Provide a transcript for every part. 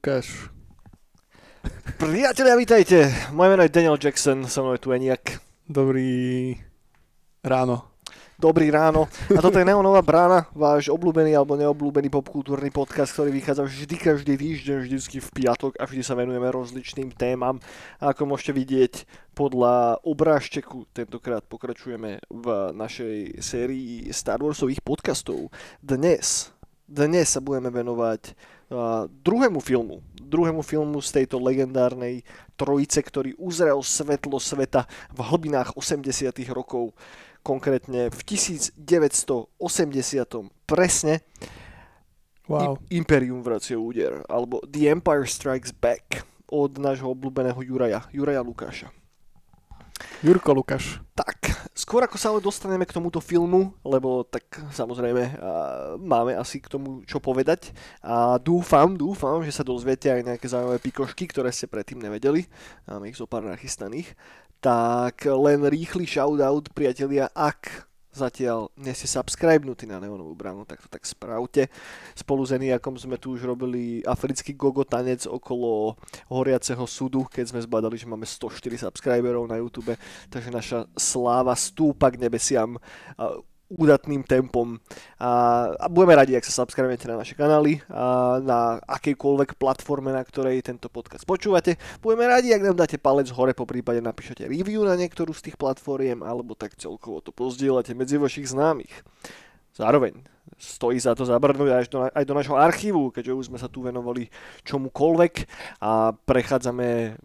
Lukáš. Priatelia, vítajte. Moje meno je Daniel Jackson, so mnou je tu Eniak. Dobrý ráno. Dobrý ráno. A toto je Neonová brána, váš obľúbený alebo neobľúbený popkultúrny podcast, ktorý vychádza vždy každý týždeň, vždycky v piatok a vždy sa venujeme rozličným témam. A ako môžete vidieť podľa obrážteku, tentokrát pokračujeme v našej sérii Star Warsových podcastov. Dnes, dnes sa budeme venovať druhému filmu, druhému filmu z tejto legendárnej trojice, ktorý uzrel svetlo sveta v hlbinách 80 rokov konkrétne v 1980. presne Wow. I- Imperium vracie úder, alebo The Empire Strikes Back od nášho obľúbeného Juraja, Juraja Lukáša. Jurko Lukáš. Tak, skôr ako sa ale dostaneme k tomuto filmu, lebo tak samozrejme máme asi k tomu čo povedať a dúfam, dúfam, že sa dozviete aj nejaké zaujímavé pikošky, ktoré ste predtým nevedeli. Máme ich zo pár nachystaných. Tak len rýchly shoutout, priatelia, ak zatiaľ nie ste subscribenutí na Neonovú bránu, tak to tak spravte. Spolu s Eniakom sme tu už robili africký gogo tanec okolo horiaceho súdu, keď sme zbadali, že máme 104 subscriberov na YouTube, takže naša sláva stúpa k nebesiam údatným tempom a, a budeme radi, ak sa subscribujete na naše kanály a na akejkoľvek platforme, na ktorej tento podcast počúvate. Budeme radi, ak nám dáte palec hore, po prípade napíšete review na niektorú z tých platformiem, alebo tak celkovo to pozdieľate medzi vašich známych. Zároveň stojí za to zabrnúť aj do, aj do nášho archívu, keďže už sme sa tu venovali čomukoľvek a prechádzame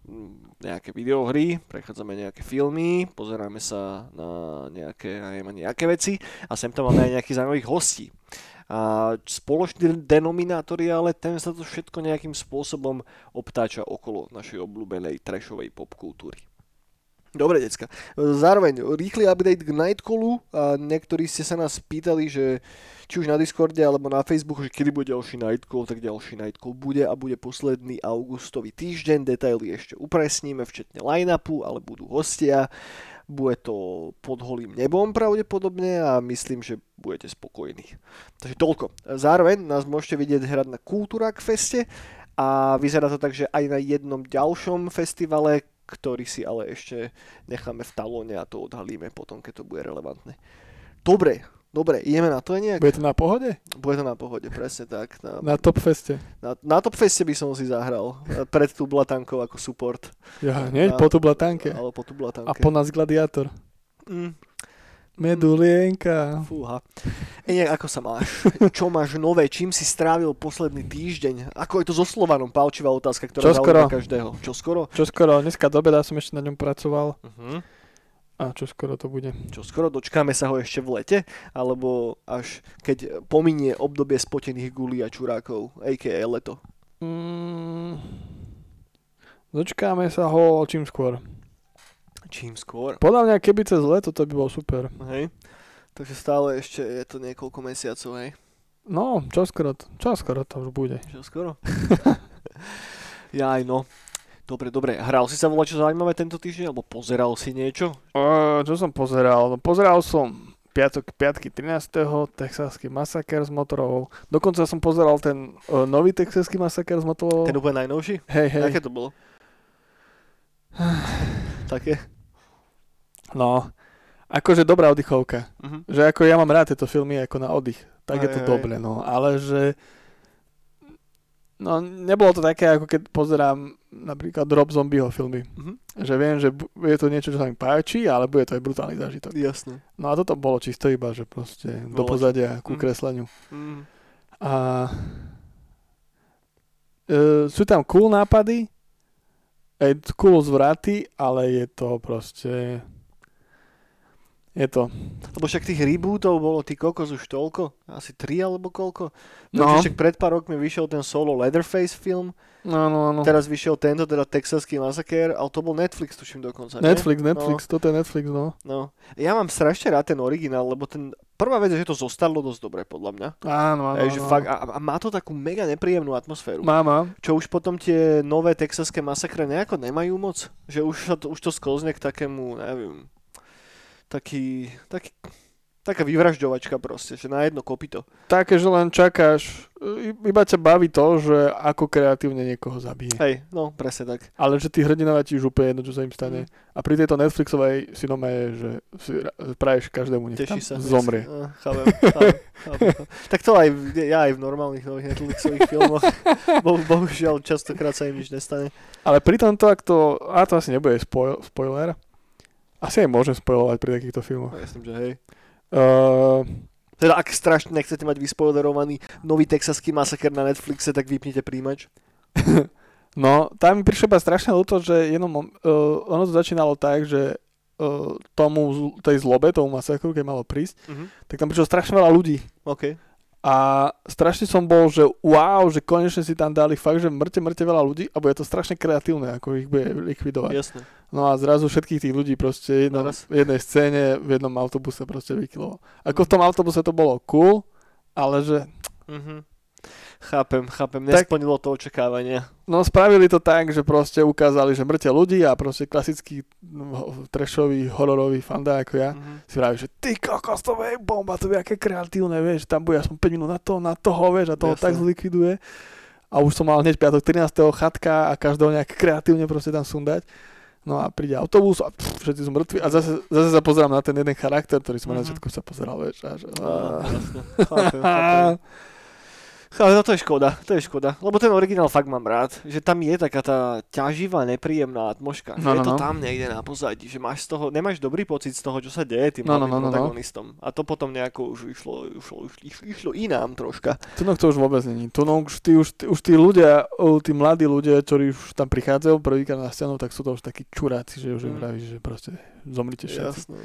nejaké videohry, prechádzame nejaké filmy, pozeráme sa na nejaké, neviem, nejaké veci a sem tam máme aj nejakých zaujímavých hostí. A spoločný denominátor je ale ten sa to všetko nejakým spôsobom obtáča okolo našej obľúbenej trashovej popkultúry. Dobre, decka. Zároveň rýchly update k Nightcallu. A niektorí ste sa nás pýtali, že či už na Discorde alebo na Facebooku, že kedy bude ďalší Nightcall, tak ďalší Nightcall bude a bude posledný augustový týždeň. Detaily ešte upresníme, včetne line-upu, ale budú hostia. Bude to pod holým nebom pravdepodobne a myslím, že budete spokojní. Takže toľko. Zároveň nás môžete vidieť hrať na Kultúrak feste a vyzerá to tak, že aj na jednom ďalšom festivale, ktorý si ale ešte necháme v talóne a to odhalíme potom, keď to bude relevantné. Dobre, dobre, ideme na to nejak? Bude to na pohode? Bude to na pohode, presne tak. Na, Na Top Feste. na, na Top Feste by som si zahral pred tú blatankou ako support. Ja, nie? Na- Po tu blatanke. Ale po tú blatanke. A po nás gladiátor. Mm, Medulienka. fúha. Eniak, ako sa máš? Čo máš nové? Čím si strávil posledný týždeň? Ako je to so Slovanom? Pálčivá otázka, ktorá zaujíma každého. Čo skoro? Čo skoro? Dneska do obeda som ešte na ňom pracoval. Uh-huh. A čo skoro to bude? Čo skoro? Dočkáme sa ho ešte v lete? Alebo až keď pominie obdobie spotených gulí a čurákov, a.k.a. leto? Mm, dočkáme sa ho čím skôr. Čím skôr? Podľa mňa, keby cez leto, to by bolo super. Hej. Takže stále ešte je to niekoľko mesiacov, hej? No, čo skoro, to- už bude. Čo skoro? Jaj, no. Dobre, dobre. Hral si sa volať čo zaujímavé tento týždeň? Alebo pozeral si niečo? Uh, čo som pozeral? No, pozeral som piatok, piatky 13. Texaský masaker s motorovou. Dokonca som pozeral ten uh, nový Texaský masaker s motorovou. Ten úplne najnovší? Hej, hej. Aké to bolo? Také? No, akože dobrá oddychovka. Mhm. Že ako ja mám rád tieto filmy ako na oddych. Tak je Hej, to hej. dobre, no. Ale že... No, nebolo to také, ako keď pozerám napríklad Rob Zombieho filmy. Mhm. Že viem, že je to niečo, čo sa mi páči, ale bude to aj brutálny zážitok. Jasné. No a toto bolo čisto iba, že proste do Bolo pozadia ku Mhm. kresleniu. Mm. A e, sú tam cool nápady, aj cool zvraty, ale je to proste... Je to... Lebo však tých rebootov bolo ty kokos už toľko, asi tri alebo koľko. No. Však pred pár rokmi vyšiel ten solo Leatherface film, No, no, no. teraz vyšiel tento, teda Texaský masakér, ale to bol Netflix, tuším dokonca. nie? Netflix, Netflix, toto je Netflix, no. No. Ja mám strašne rád ten originál, lebo ten, prvá vec je, že to zostalo dosť dobre, podľa mňa. Áno, áno, áno. fakt, a, a má to takú mega nepríjemnú atmosféru. Má, má. Čo už potom tie nové texaské masakre nejako nemajú moc. Že už, sa to, už to sklzne k takému, neviem, taký, taký, Taká vyvražďovačka proste, že na jedno kopito. Také, že len čakáš, iba ťa baví to, že ako kreatívne niekoho zabije. Hej, no presne tak. Ale že tí hrdinovia ti už úplne jedno, čo sa im stane. A pri tejto Netflixovej si nome, že si ra- praješ každému, nech Teší sa. zomrie. Uh, chápem, chápem, chápem. tak to aj, ja aj v normálnych nových Netflixových filmoch. Bo, bohužiaľ, častokrát sa im nič nestane. Ale pri tomto, ak to, a to asi nebude spoil, spoiler, asi aj môžem spoilovať pri takýchto filmoch. No, myslím, že hej. Uh, Teda ak strašne nechcete mať vyspoilerovaný nový texaský masaker na Netflixe, tak vypnite príjimač. no, tam mi prišlo iba strašne ľúto, že jednom, uh, ono to začínalo tak, že uh, tomu, tej zlobe, tomu masakru, keď malo prísť, Mhm. tak tam prišlo strašne veľa ľudí. OK. A strašne som bol, že wow, že konečne si tam dali fakt, že mŕte, mŕte veľa ľudí a bude to strašne kreatívne, ako ich bude likvidovať. Jasné. No a zrazu všetkých tých ľudí proste jedno, Naraz. v jednej scéne, v jednom autobuse proste vykiloval. Ako v tom autobuse to bolo cool, ale že Mhm. Chápem, chápem. Tak- Nesplnilo to očakávania. No spravili to tak, že proste ukázali, že mŕte ľudí a proste klasický no, trešový, hororový fanda ako ja Mhm. si vraví, že ty kokos, to je bomba, to je aké kreatívne, vieš, tam bude aspoň 5 minút na to, na toho, vieš, a toho Jasné. tak zlikviduje. A už som mal hneď piatok 13. chatka a každého nejak kreatívne proste tam sundať. No a príde autobus a pff, všetci sú mŕtvi a zase, zase sa pozerám na ten jeden charakter, ktorý som mm-hmm. na Mhm. začiatku sa pozeral, vieš, a že... Á, jasné. Chápem, chápem. Ale no to je škoda, to je škoda, lebo ten originál fakt mám rád, že tam je taká tá ťaživá, nepríjemná atmoška, že No, je no, to no. tam niekde na pozadí, že máš z toho, nemáš dobrý pocit z toho, čo sa deje tým No, no, no, no, no. protagonistom. A to potom nejako už išlo, išlo, išlo, išlo inám troška. Tunok to už vôbec není. Tunok už tí, už, tí, už tí ľudia, tí mladí ľudia, ktorí už tam prichádzajú prvýkrát na scénu, tak sú to už takí čuráci, že už im Mm. vravíš, že proste zomrite všetci. Jasné.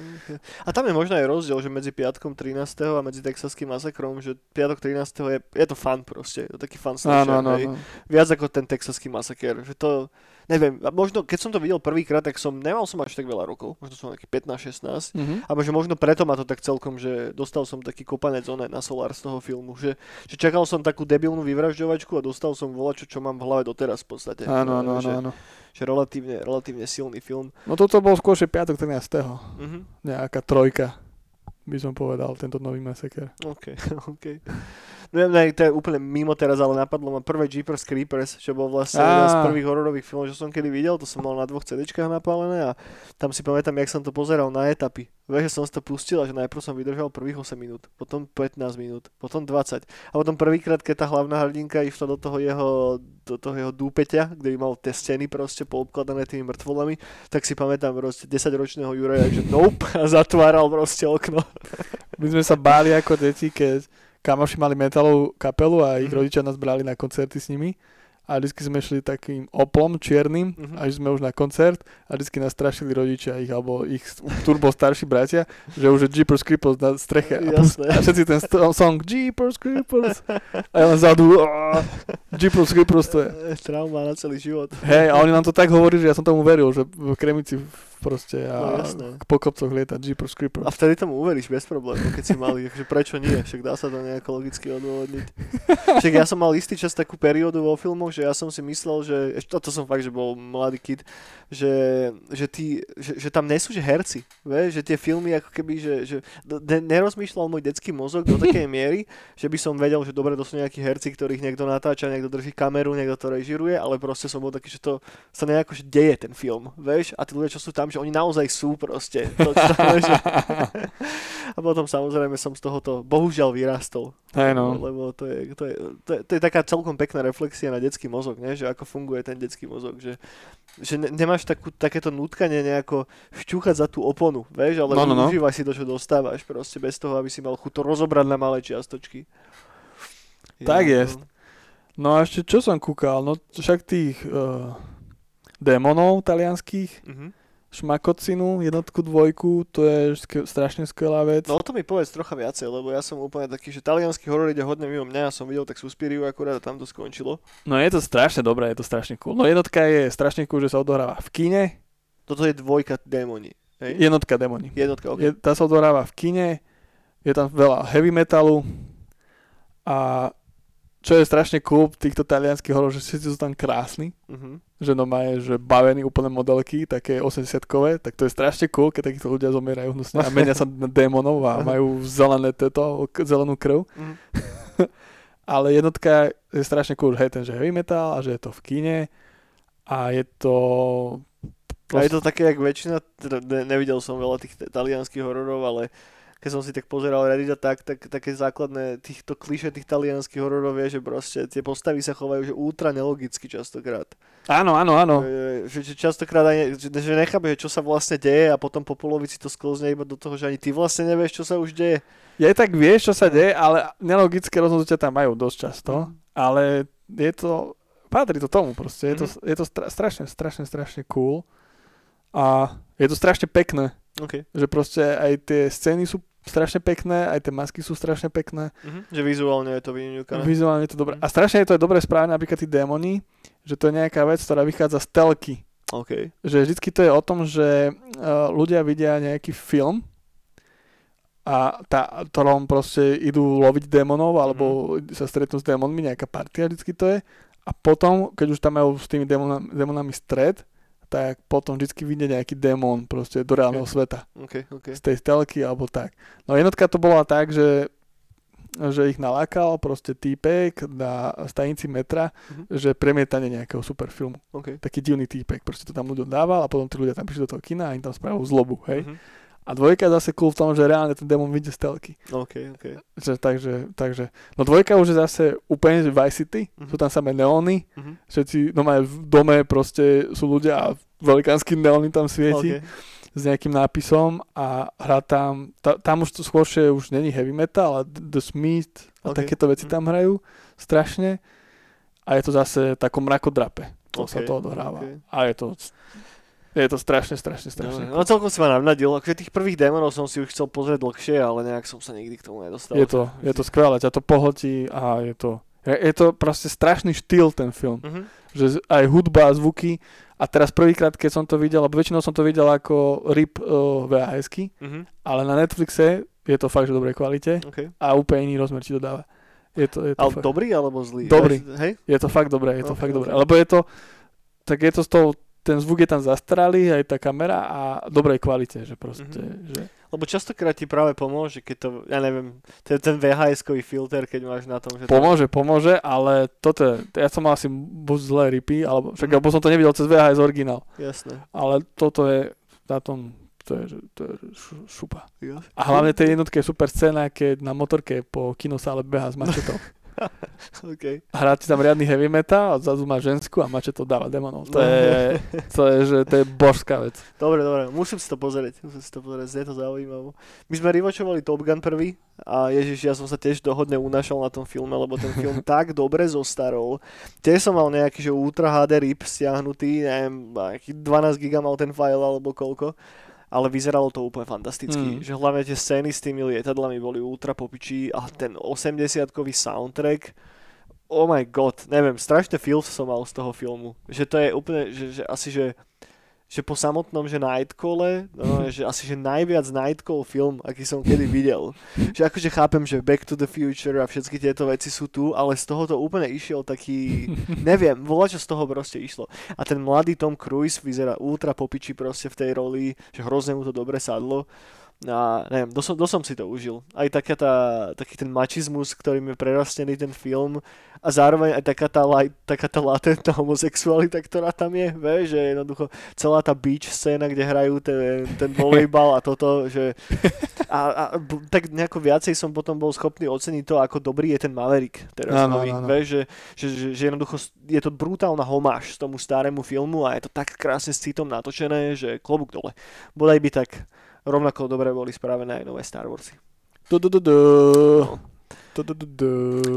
A tam je možno aj rozdiel, že medzi piatkom 13. a medzi texaským masakrom, že piatok 13. je, je to fan proste, je to taký fan slasher, Áno, áno, áno. viac ako ten texaský masaker, že to, neviem, možno keď som to videl prvýkrát, tak som, nemal som až tak veľa rokov, možno som taký 15-16, Mhm. a že možno preto ma to tak celkom, že dostal som taký kopanec one na Solar z toho filmu, že, že čakal som takú debilnú vyvražďovačku a dostal som volačo, čo mám v hlave doteraz v podstate. Áno, áno, áno, áno. že relatívne, relatívne silný film. No toto bol skôr, že piatok 13. Mhm. Nejaká trojka, by som povedal, tento nový masaker. OK, OK. No, ne, to je úplne mimo teraz, ale napadlo ma prvé Jeepers Creepers, čo bol vlastne jeden z prvých hororových filmov, čo som kedy videl, to som mal na dvoch CDčkách napálené a tam si pamätám, jak som to pozeral na etapy. Vieš, že som si to pustil a že najprv som vydržal prvých 8 minút, potom 15 minút, potom 20 a potom prvýkrát, keď tá hlavná hrdinka išla do toho jeho, do toho jeho dúpeťa, kde by mal tie steny proste poobkladané tými mŕtvolami, tak si pamätám proste 10-ročného Juraja, že nope a zatváral proste okno. My sme sa báli ako deti, keď kamoši mali metalovú kapelu a ich Mhm. rodičia nás brali na koncerty s nimi. A vždycky sme šli takým oplom čiernym, Mhm. až sme už na koncert a vždycky nás strašili rodičia ich, alebo ich turbo starší bratia, že už je Jeepers Creepers na streche. A, Jasné. a všetci ten st- song Jeepers Creepers. A ja len zadu, "Á, Jeepers Creepers to je. Trauma na celý život. Hej, a oni nám to tak hovorili, že ja som tomu veril, že v Kremici proste No, a jasné. po kopcoch lieta Jeepers Creepers. A vtedy tomu uveríš bez problémov, keď si malý, takže prečo nie, však dá sa to nejako logicky odôvodniť. Však ja som mal istý čas takú periódu vo filmoch, že ja som si myslel, že, ešte toto som fakt, že bol mladý kid, že, že, tí, že, že tam nie sú že herci, vieš, že tie filmy ako keby, že, že ne, nerozmýšľal môj detský mozog do takej miery, že by som vedel, že dobre, to sú nejakí herci, ktorých niekto natáča, niekto drží kameru, niekto to režiruje, ale proste som bol taký, že to sa nejako že deje ten film, vieš, a tí ľudia, čo sú tam, že oni naozaj sú proste. To, čo tam, že... a potom samozrejme som z tohoto bohužiaľ vyrastol. No. Lebo to je, to, je, to, je, to je taká celkom pekná reflexia na detský mozog, ne? že ako funguje ten detský mozog, že, že ne, nemáš takú, takéto nutkanie nejako šťúchať za tú oponu, vieš, ale No, no, no. si to, čo dostávaš, proste bez toho, aby si mal chuť to rozobrať na malé čiastočky. Tak Ja, jest. No a ešte čo som kúkal, no však tých uh, démonov talianských, Mhm. Šmakocinu, jednotku, dvojku, to je sk- strašne skvelá vec. No o tom mi povedz trocha viacej, lebo ja som úplne taký, že talianský horor ide hodne mimo mňa, ja som videl tak Suspiriu akurát a tam to skončilo. No je to strašne dobré, je to strašne cool. No jednotka je strašne cool, že sa odohráva v kine, Toto je dvojka démoni. Hej? jednotka démoni. Jednotka, ok. Je, tá sa odohráva v kine, je tam veľa heavy metalu a čo je strašne cool týchto talianských horor, že všetci sú tam krásni. Mhm. Že no majú, že bavený úplne modelky, také 80-kové, tak to je strašne cool, keď takíto ľudia zomierajú hnusne a menia sa na démonov a majú zelené teto, zelenú krv. Mhm. Ale jednotka je strašne cool, hej, ten, že heavy metal a že je to v kine a je to... A je to také, jak väčšina, teda ne, nevidel som veľa tých talianských hororov, ale keď som si tak pozeral Reddit a tak, tak také základné týchto kliše tých talianských hororov je, že proste tie postavy sa chovajú že ultra nelogicky častokrát. Áno, áno, áno. Že, že častokrát aj, že, že nechápe, že čo sa vlastne deje a potom po polovici to sklzne iba do toho, že ani ty vlastne nevieš, čo sa už deje. Ja tak vieš, čo sa deje, ale nelogické rozhodnutia tam majú dosť často, ale je to, patrí to tomu proste, je to, je to stra, strašne, strašne, strašne cool a je to strašne pekné, OK. že proste aj tie scény sú strašne pekné, aj tie masky sú strašne pekné, Mhm. Že vizuálne je to vynikajúce. vizuálne je to dobré Mhm. a strašne je to aj dobre správené, napríklad tí démoni, že to je nejaká vec, ktorá vychádza z telky, OK. že vždycky to je o tom, že uh, ľudia vidia nejaký film a tá, ktorom proste idú loviť démonov alebo sa stretnú s démonmi, nejaká partia vždycky to je a potom, keď už tam majú s tými démonami, démonami stred, tak potom vždycky vidie nejaký démon proste do reálneho Ok. sveta OK, OK. z tej stelky alebo tak. No jednotka to bola tak, že že ich nalákal proste týpek na stanici metra, Mhm. že premietanie nejakého superfilmu OK. taký divný týpek, proste to tam ľuďom dával a potom tí ľudia tam prišli do toho kina a im tam spravil zlobu, hej. Mhm. A dvojka je zase cool v tom, že reálne ten démon vyjde z telky. OK, OK. Že, takže, takže, no dvojka už je zase úplne Vice City, Mhm. sú tam samé neóny, Mhm. všetci, no majú v dome proste sú ľudia a velikánsky neóny tam svieti OK. s nejakým nápisom a hrá tam, ta, tam už to skôršie už není heavy metal, ale The Smith a Ok. takéto veci Mhm. tam hrajú strašne a je to zase takom mrakodrape, to sa Ok, to odohráva. ok. A je to, je to strašne, strašne, strašne. Dobre. No celkom si ma navnadil, akože tých prvých démonov som si už chcel pozrieť dlhšie, ale nejak som sa nikdy k tomu nedostal. Je to, je to skvelé, ťa to pohltí a je to, je, je to proste strašný štýl ten film. Mhm. Že aj hudba, zvuky a teraz prvýkrát, keď som to videl, lebo väčšinou som to videl ako RIP uh, VHSky, Mhm. ale na Netflixe je to fakt, že dobrej kvalite OK. a úplne iný rozmer ti to dáva. Je to, je to, Ale fakt, dobrý alebo zlý? Dobrý. Hej? je to fakt dobré, je to Ok, fakt dobré. Lebo je to, tak je to s tou, ten zvuk je tam zastaralý, aj tá kamera a dobrej kvalite, že proste, Mhm. že Lebo častokrát ti práve pomôže, keď to, ja neviem, ten, ten VHS-kový filter, keď máš na tom, že to... Pomôže, pomôže, ale toto je, ja som mal asi buď zlé ripy, alebo však Mhm. alebo som to nevidel cez VHS originál, Jasné. ale toto je na tom, to je, to je šupa. Jasné. A hlavne tej jednotke je super scéna, keď na motorke po kinosále beha s mačetou. OK. Hrá ti tam riadny heavy metal a zrazu má žensku a mačetou dáva demonov. To je, to je, že to je božská vec. Dobre, dobre, musím si to pozrieť, musím si to pozrieť, je to zaujímavé. My sme rivočovali Top Gun prvý a ježiš, ja som sa tiež dohodne unašal na tom filme, lebo ten film tak dobre zostarol. Tiež som mal nejaký, že Ultra HD RIP stiahnutý, neviem, aký 12 giga mal ten file alebo koľko. Ale vyzeralo to úplne fantasticky. Mm. Že hlavne tie scény s tými lietadlami boli ultra popičí a ten 80-kový soundtrack oh my god, neviem, strašné feels som mal z toho filmu. Že to je úplne, že, že asi, že že po samotnom, že Nightcole, no, že asi, že najviac Nightcall film, aký som kedy videl. Že akože chápem, že Back to the Future a všetky tieto veci sú tu, ale z toho to úplne išiel taký, neviem, volá, čo z toho proste išlo. A ten mladý Tom Cruise vyzerá ultra popiči proste v tej roli, že hrozne mu to dobre sadlo. A neviem, dosť, dosť som si to užil. Aj taká tá, taký ten mačizmus, ktorým je prerastený ten film a zároveň aj taká tá, taká tá latentná homosexualita, ktorá tam je, vieš, že jednoducho celá tá beach scéna, kde hrajú ten, ten volejbal a toto, že a, a tak nejako viacej som potom bol schopný oceniť to, ako dobrý je ten Maverick teraz Áno, nový, áno, áno. vieš, že, že, že, že jednoducho je to brutálna homáž tomu starému filmu a je to tak krásne s citom natočené, že klobúk dole. Bodaj by tak rovnako dobre boli spravené aj nové Star Warsy.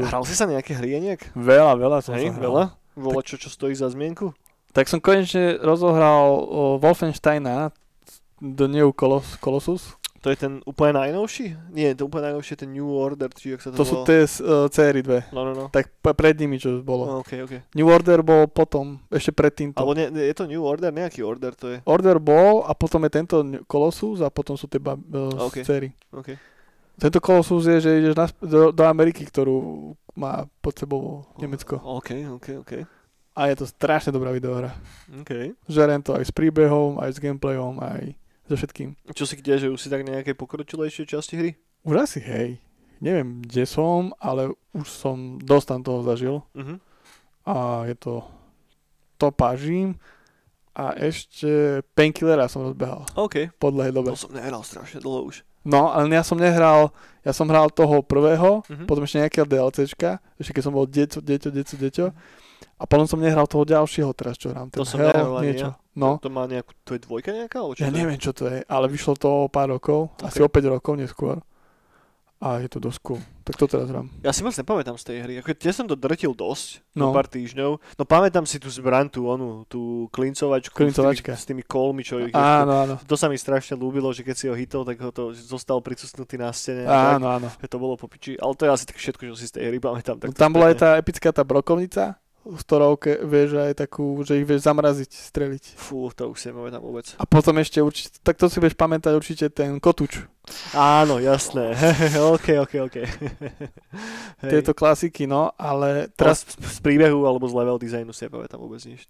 Hral si sa nejaké hry nejak? Veľa, veľa som Hej, sa hral. veľa? Vola čo, čo stojí za zmienku? Tak som konečne rozohral Wolfensteina The New Colos- Colossus. To je ten úplne najnovší? Nie, to úplne najnovší je ten New Order, či jak sa to To sú tie uh, série dve. No, no, no. Tak p- pred nimi, čo bolo. No, ok, ok. New Order bol potom, ešte predtým to. Alebo nie, je to New Order? Nejaký Order to je. Order bol a potom je tento Colossus a potom sú tie ba- uh, Ok. série. Ok. Tento Colossus je, že ideš na, do, do Ameriky, ktorú má pod sebou Nemecko. Ok, ok, ok. a je to strašne dobrá videohra. OK. Žerem to aj s príbehom, aj s gameplayom, aj so všetkým. Čo si kde, že už si tak nejaké pokročilejšie časti hry? Už asi, hej. Neviem, kde som, ale už som dosť tam toho zažil Uh-huh. a je to to pážim a ešte Painkillera som rozbehal OK. po dlhej dobe. To som nehral strašne dlho už. No, ale ja som nehral, ja som hral toho prvého, Mhm. potom ešte nejakého DLCčka, ešte keď som bol deťo, deťo, deťo, deťo. A potom som nehral toho ďalšieho teraz, čo hrám. To ten som Hell, nehral niečo. ja. No, To má nejakú, to je dvojka nejaká? Čo ja to neviem, čo to je, ale vyšlo to o pár rokov, asi Ok. o 5 rokov neskôr. A je to dosť cool. Tak to teraz hrám. Ja si moc nepamätám z tej hry. Ako, tie som to drtil dosť, no. No. pár týždňov. No pamätám si tú zbran, tú onú, tú klincovačku Klincovačka. S, tými, s tými kolmi, čo ich Áno, áno. To sa mi strašne ľúbilo, že keď si ho hitol, tak ho to zostal pricusnutý na stene. a tak. Áno, áno. To bolo po piči. Ale to je asi tak všetko, čo si z tej hry pamätám. Tak Tam bola aj tá epická tá brokovnica, s ktorou ke, vieš aj takú, že ich vieš zamraziť, streliť. Fú, to už si nepamätám vôbec. A potom ešte určite, tak to si vieš pamätať určite ten kotúč. Áno, jasné. OK, OK, OK. Hej. Tieto klasiky, no, ale Teraz z, z príbehu alebo z level designu si nepamätám vôbec nič.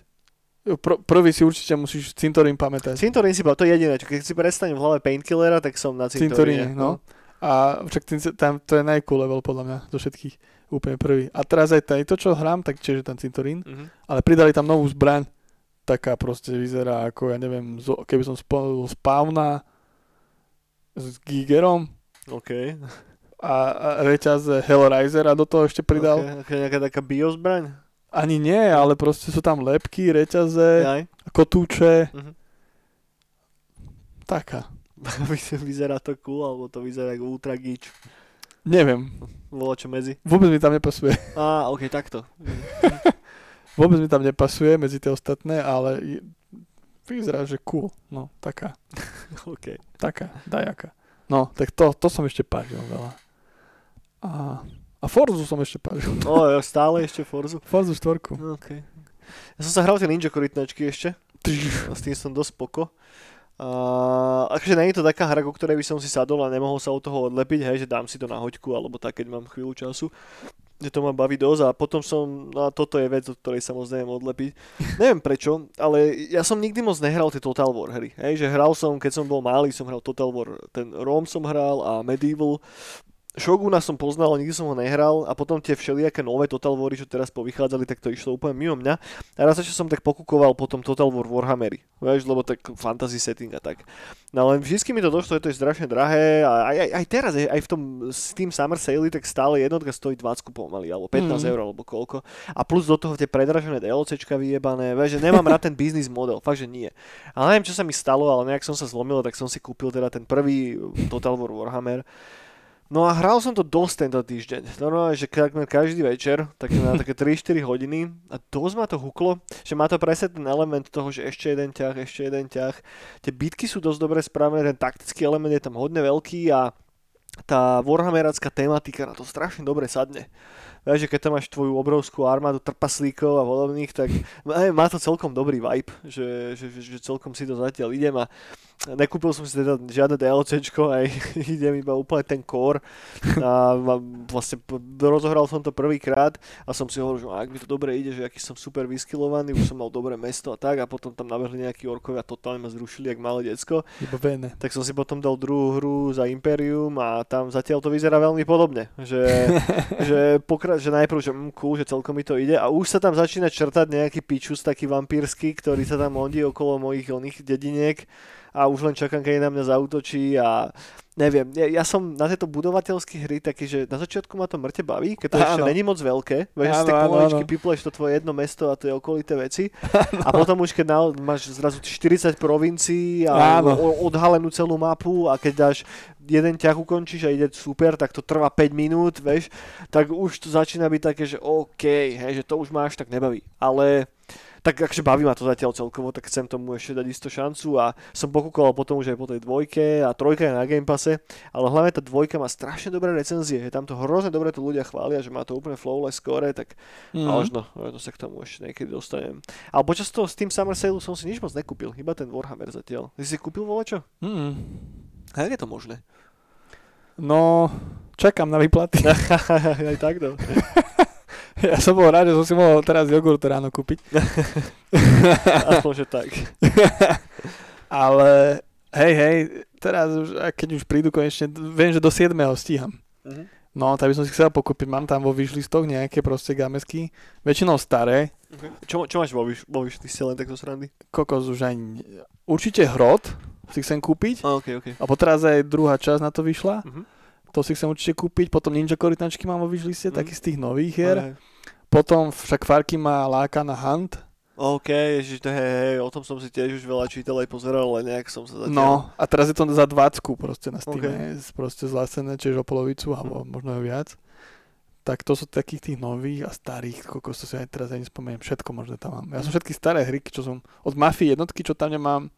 pr- prvý si určite musíš cintorín pamätať. Cintorín si bol, to je jediné. Keď si prestanem v hlave Painkillera, tak som na cintoríne. Cintoríne, no. A však tam to je najcool level podľa mňa zo všetkých. Úplne prvý. A teraz aj taj, to, čo hrám, tak tiež je tam cintorín, Mhm. ale pridali tam novú zbraň. Taká proste vyzerá ako, ja neviem, zo, keby som spomnul spawna s Gigerom OK. a, a reťaz Hellraiser a do toho ešte pridal. Okay. okay. Nejaká taká biozbraň? Ani nie, ale proste sú tam lepky, reťaze, Jaj. kotúče, Mhm. taká. Vyzerá to cool, alebo to vyzerá ako ultra geek. Neviem, Bolo čo medzi. vôbec mi tam nepasuje. Á, ok, takto. Vôbec mi tam nepasuje medzi tie ostatné, ale je- vyzerá, že cool. No, taká, OK. taká, dajaká. No, tak to, to som ešte pážil veľa. A, a Forzu som ešte pážil. O, jo, stále ešte Forzu. Forzu štvorku. OK. Ja som sa hral tie Ninja korytnačky ešte. A s tým som dosť poko. A, akože nie je to taká hra, ku ktorej by som si sadol a nemohol sa od toho odlepiť, hej, že dám si to na hoďku alebo tak, keď mám chvíľu času. Že to ma baví dosť a potom som, no a toto je vec, od ktorej sa moc neviem odlepiť. neviem prečo, ale ja som nikdy moc nehral tie Total War hry. Hej, že hral som, keď som bol malý, som hral Total War, ten Rom som hral a Medieval. Shoguna som poznal, ale nikdy som ho nehral a potom tie všelijaké nové Total Wary, čo teraz povychádzali, tak to išlo úplne mimo mňa. A raz ešte som tak pokúkoval potom Total War Warhammery, vieš, lebo tak fantasy setting a tak. No len vždycky mi to došlo, že to je strašne drahé a aj, aj, aj teraz, aj v tom Steam Summer Sale, tak stále jednotka stojí 20 pomaly, alebo 15 Mhm. eur, alebo koľko. A plus do toho tie predražené DLCčka vyjebané, vieš, že nemám rád ten business model, fakt, že nie. Ale neviem, čo sa mi stalo, ale nejak som sa zlomil, tak som si kúpil teda ten prvý Total War Warhammer. No a hral som to dosť tento týždeň. Normálne, že takmer každý večer, tak na také 3-4 hodiny a dosť ma to huklo, že má to presne ten element toho, že ešte jeden ťah, ešte jeden ťah. Tie bitky sú dosť dobre spravené, ten taktický element je tam hodne veľký a tá Warhammeracká tematika na to strašne dobre sadne. Vieš, že keď tam máš tvoju obrovskú armádu trpaslíkov a podobných, tak má to celkom dobrý vibe, že, že, že, že celkom si to zatiaľ idem a nekúpil som si teda žiadne DLCčko, aj idem iba úplne ten core. A vlastne rozohral som to prvýkrát a som si hovoril, že ak mi to dobre ide, že aký som super vyskilovaný, už som mal dobré mesto a tak a potom tam nabehli nejakí orkovia a totálne ma zrušili, jak malé decko. Tak som si potom dal druhú hru za Imperium a tam zatiaľ to vyzerá veľmi podobne. Že, že, pokra- že najprv, že mm, cool, že celkom mi to ide a už sa tam začína črtať nejaký pičus taký vampírsky, ktorý sa tam ondí okolo mojich oných dediniek a už len čakám, keď na mňa zautočí a neviem, ja, ja som na tieto budovateľské hry taký, že na začiatku ma to mŕte baví, keď to ešte Áno. není moc veľké, vieš, si Áno, tak áno, pomaličky áno. pipleš to tvoje jedno mesto a tie okolité veci a potom už keď na, máš zrazu 40 provincií a Áno. odhalenú celú mapu a keď dáš jeden ťah ukončíš a ide super, tak to trvá 5 minút, vieš, tak už to začína byť také, že OK, hej, že to už máš tak nebaví. Ale tak akže baví ma to zatiaľ celkovo, tak chcem tomu ešte dať isto šancu a som pokúkoval potom už aj po tej dvojke a trojka je na Game Passe, ale hlavne tá dvojka má strašne dobré recenzie, je tam to hrozne dobre to ľudia chvália, že má to úplne flawless score, tak a možno, možno sa k tomu ešte niekedy dostanem. Ale počas toho Steam Summer Sale som si nič moc nekúpil, iba ten Warhammer zatiaľ. Ty si kúpil volačo? Mm. A jak je to možné? No, čakám na výplaty. Aj tak, no. Ja som bol rád, že som si mohol teraz jogurt ráno kúpiť. Aspoň, že tak. Ale hej, hej, teraz už, keď už prídu konečne, viem, že do 7. stíham. Mhm. No, tak by som si chcel pokúpiť. Mám tam vo výšlistoch nejaké proste gamesky. Väčšinou staré. Okay. Čo, čo máš vo, vyš, vo vyšli? Si len takto srandy? Kokos už ani... Určite hrot si chcem kúpiť. A, okay, okay. A teraz aj druhá časť na to vyšla. Mhm. To si chcem určite kúpiť. Potom Ninja korytnačky mám vo výšliste, Mhm. taký z tých nových hier. Hej. Potom však Farky má láka na Hunt. OK, ježiš, to hej, hej, o tom som si tiež už veľa čítal aj pozeral, ale nejak som sa zatiaľ... No, a teraz je to za 20 proste na Steam. Ok. Okay. Proste zlacené, čiže o polovicu, alebo možno aj viac. Tak to sú takých tých nových a starých, koľko to si aj teraz ani spomeniem, všetko možno tam mám. Ja som všetky staré hry, čo som, od Mafie jednotky, čo tam nemám,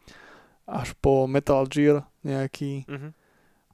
až po Metal Gear nejaký Mhm.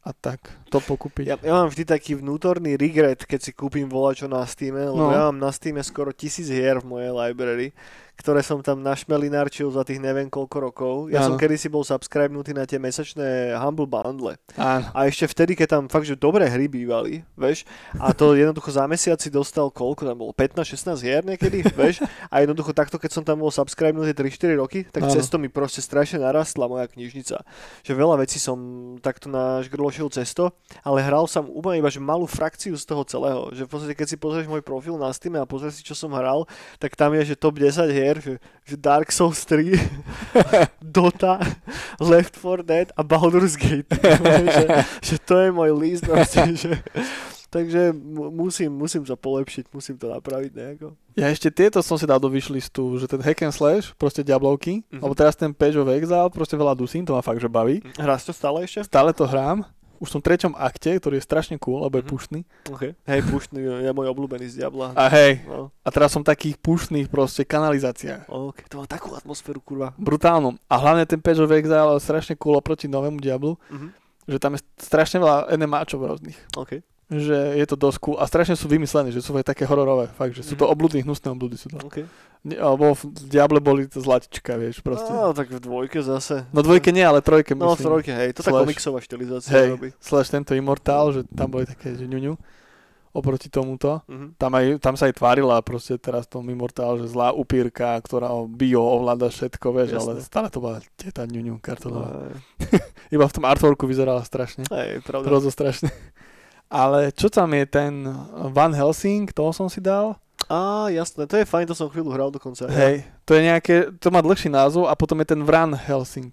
A tak, to pokúpiť. Ja, ja mám vždy taký vnútorný regret, keď si kúpim volačo na Steam, lebo No. ja mám na Steam skoro tisíc hier v mojej library, ktoré som tam našmelinárčil za tých neviem koľko rokov. Ja som Áno. kedysi bol subscribenutý na tie mesačné Humble Bundle. Áno. A ešte vtedy, keď tam fakt, že dobré hry bývali, vieš, a to jednoducho za mesiac si dostal koľko tam bolo, 15-16 hier niekedy, vieš, a jednoducho takto, keď som tam bol subscribenutý 3-4 roky, tak Áno. cez to mi proste strašne narastla moja knižnica. Že veľa vecí som takto našgrlošil cez to, ale hral som úplne iba že malú frakciu z toho celého. Že v podstate, keď si pozrieš môj profil na Steam a pozrieš si, čo som hral, tak tam je, že top 10 hier, že, že Dark Souls 3, Dota, Left 4 Dead a Baldur's Gate. že, že to je môj list. Proste, že, takže mu- musím, musím sa polepšiť, musím to napraviť nejako. Ja ešte tieto som si dal do wishlistu, že ten hack and slash, proste Diablovky, Mhm. lebo teraz ten Page of Exile, proste veľa dusín, to ma fakt, že baví. Hráš to stále ešte? Stále to hrám, už v treťom akte, ktorý je strašne cool, lebo je Mhm. pušný. Okay. Hej, puštný je môj obľúbený z Diabla. A hej, No, a teraz som v takých pušných proste kanalizáciách. okay. To má takú atmosféru, kurva. Brutálnu. A hlavne ten Page of Exile je strašne cool oproti novému Diablu, Mhm. že tam je strašne veľa NMAčov rôznych. OK. Že je to cool a strašne sú vymyslené, že sú aj také hororové, fakt, že sú to Mhm. obľudní, hnusné obľudy sú to. OK. Nie, Alebo v Diable boli to zlatička, vieš, proste. No, tak v dvojke zase. No dvojke nie, ale trojke No, v myslím. trojke, hej. To tá komiksová štilizácia Hej, robí. slash tento Immortal, že tam boli také, že ňuňu oproti tomuto. Mhm. Tam, aj, tam sa aj tvárila proste teraz tom Immortal, že zlá upírka, ktorá bio ovláda všetko, vieš, ale Jasné. stále to bola teta ňuňu kartonová. Iba v tom artworku vyzerala strašne. Hej, pravda. Rozo strašne. Ale čo tam je ten Van Helsing, toho som si dal. Á, jasné, to je fajn, to som chvíľu hral dokonca. Hej, to je nejaké, to má dlhší názov a potom je ten Van Helsing.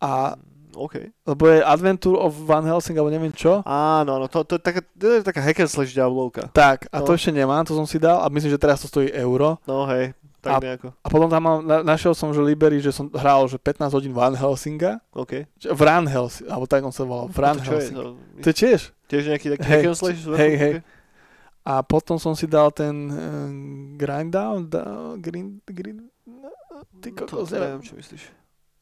A, Mm, OK. lebo je Adventure of Van Helsing, alebo neviem čo. Áno, áno, to, to, je taká, to je taká hack and slash diablovka. Tak, a to No. ešte nemám, to som si dal a myslím, že teraz to stojí euro. No hej, tak nejako. A potom tam mám, na, našiel som, že Libery, že som hral, že 15 hodín Van Helsinga. OK. Vran Helsing, alebo tak on sa volal, Vran to čo je? Helsing. To, To je tiež. tiež nejaký taký slash? zvrchu? hej, hej. A potom som si dal ten uh, Grind Down, da, grind, grind, ty To, kokos, to neviem. čo myslíš.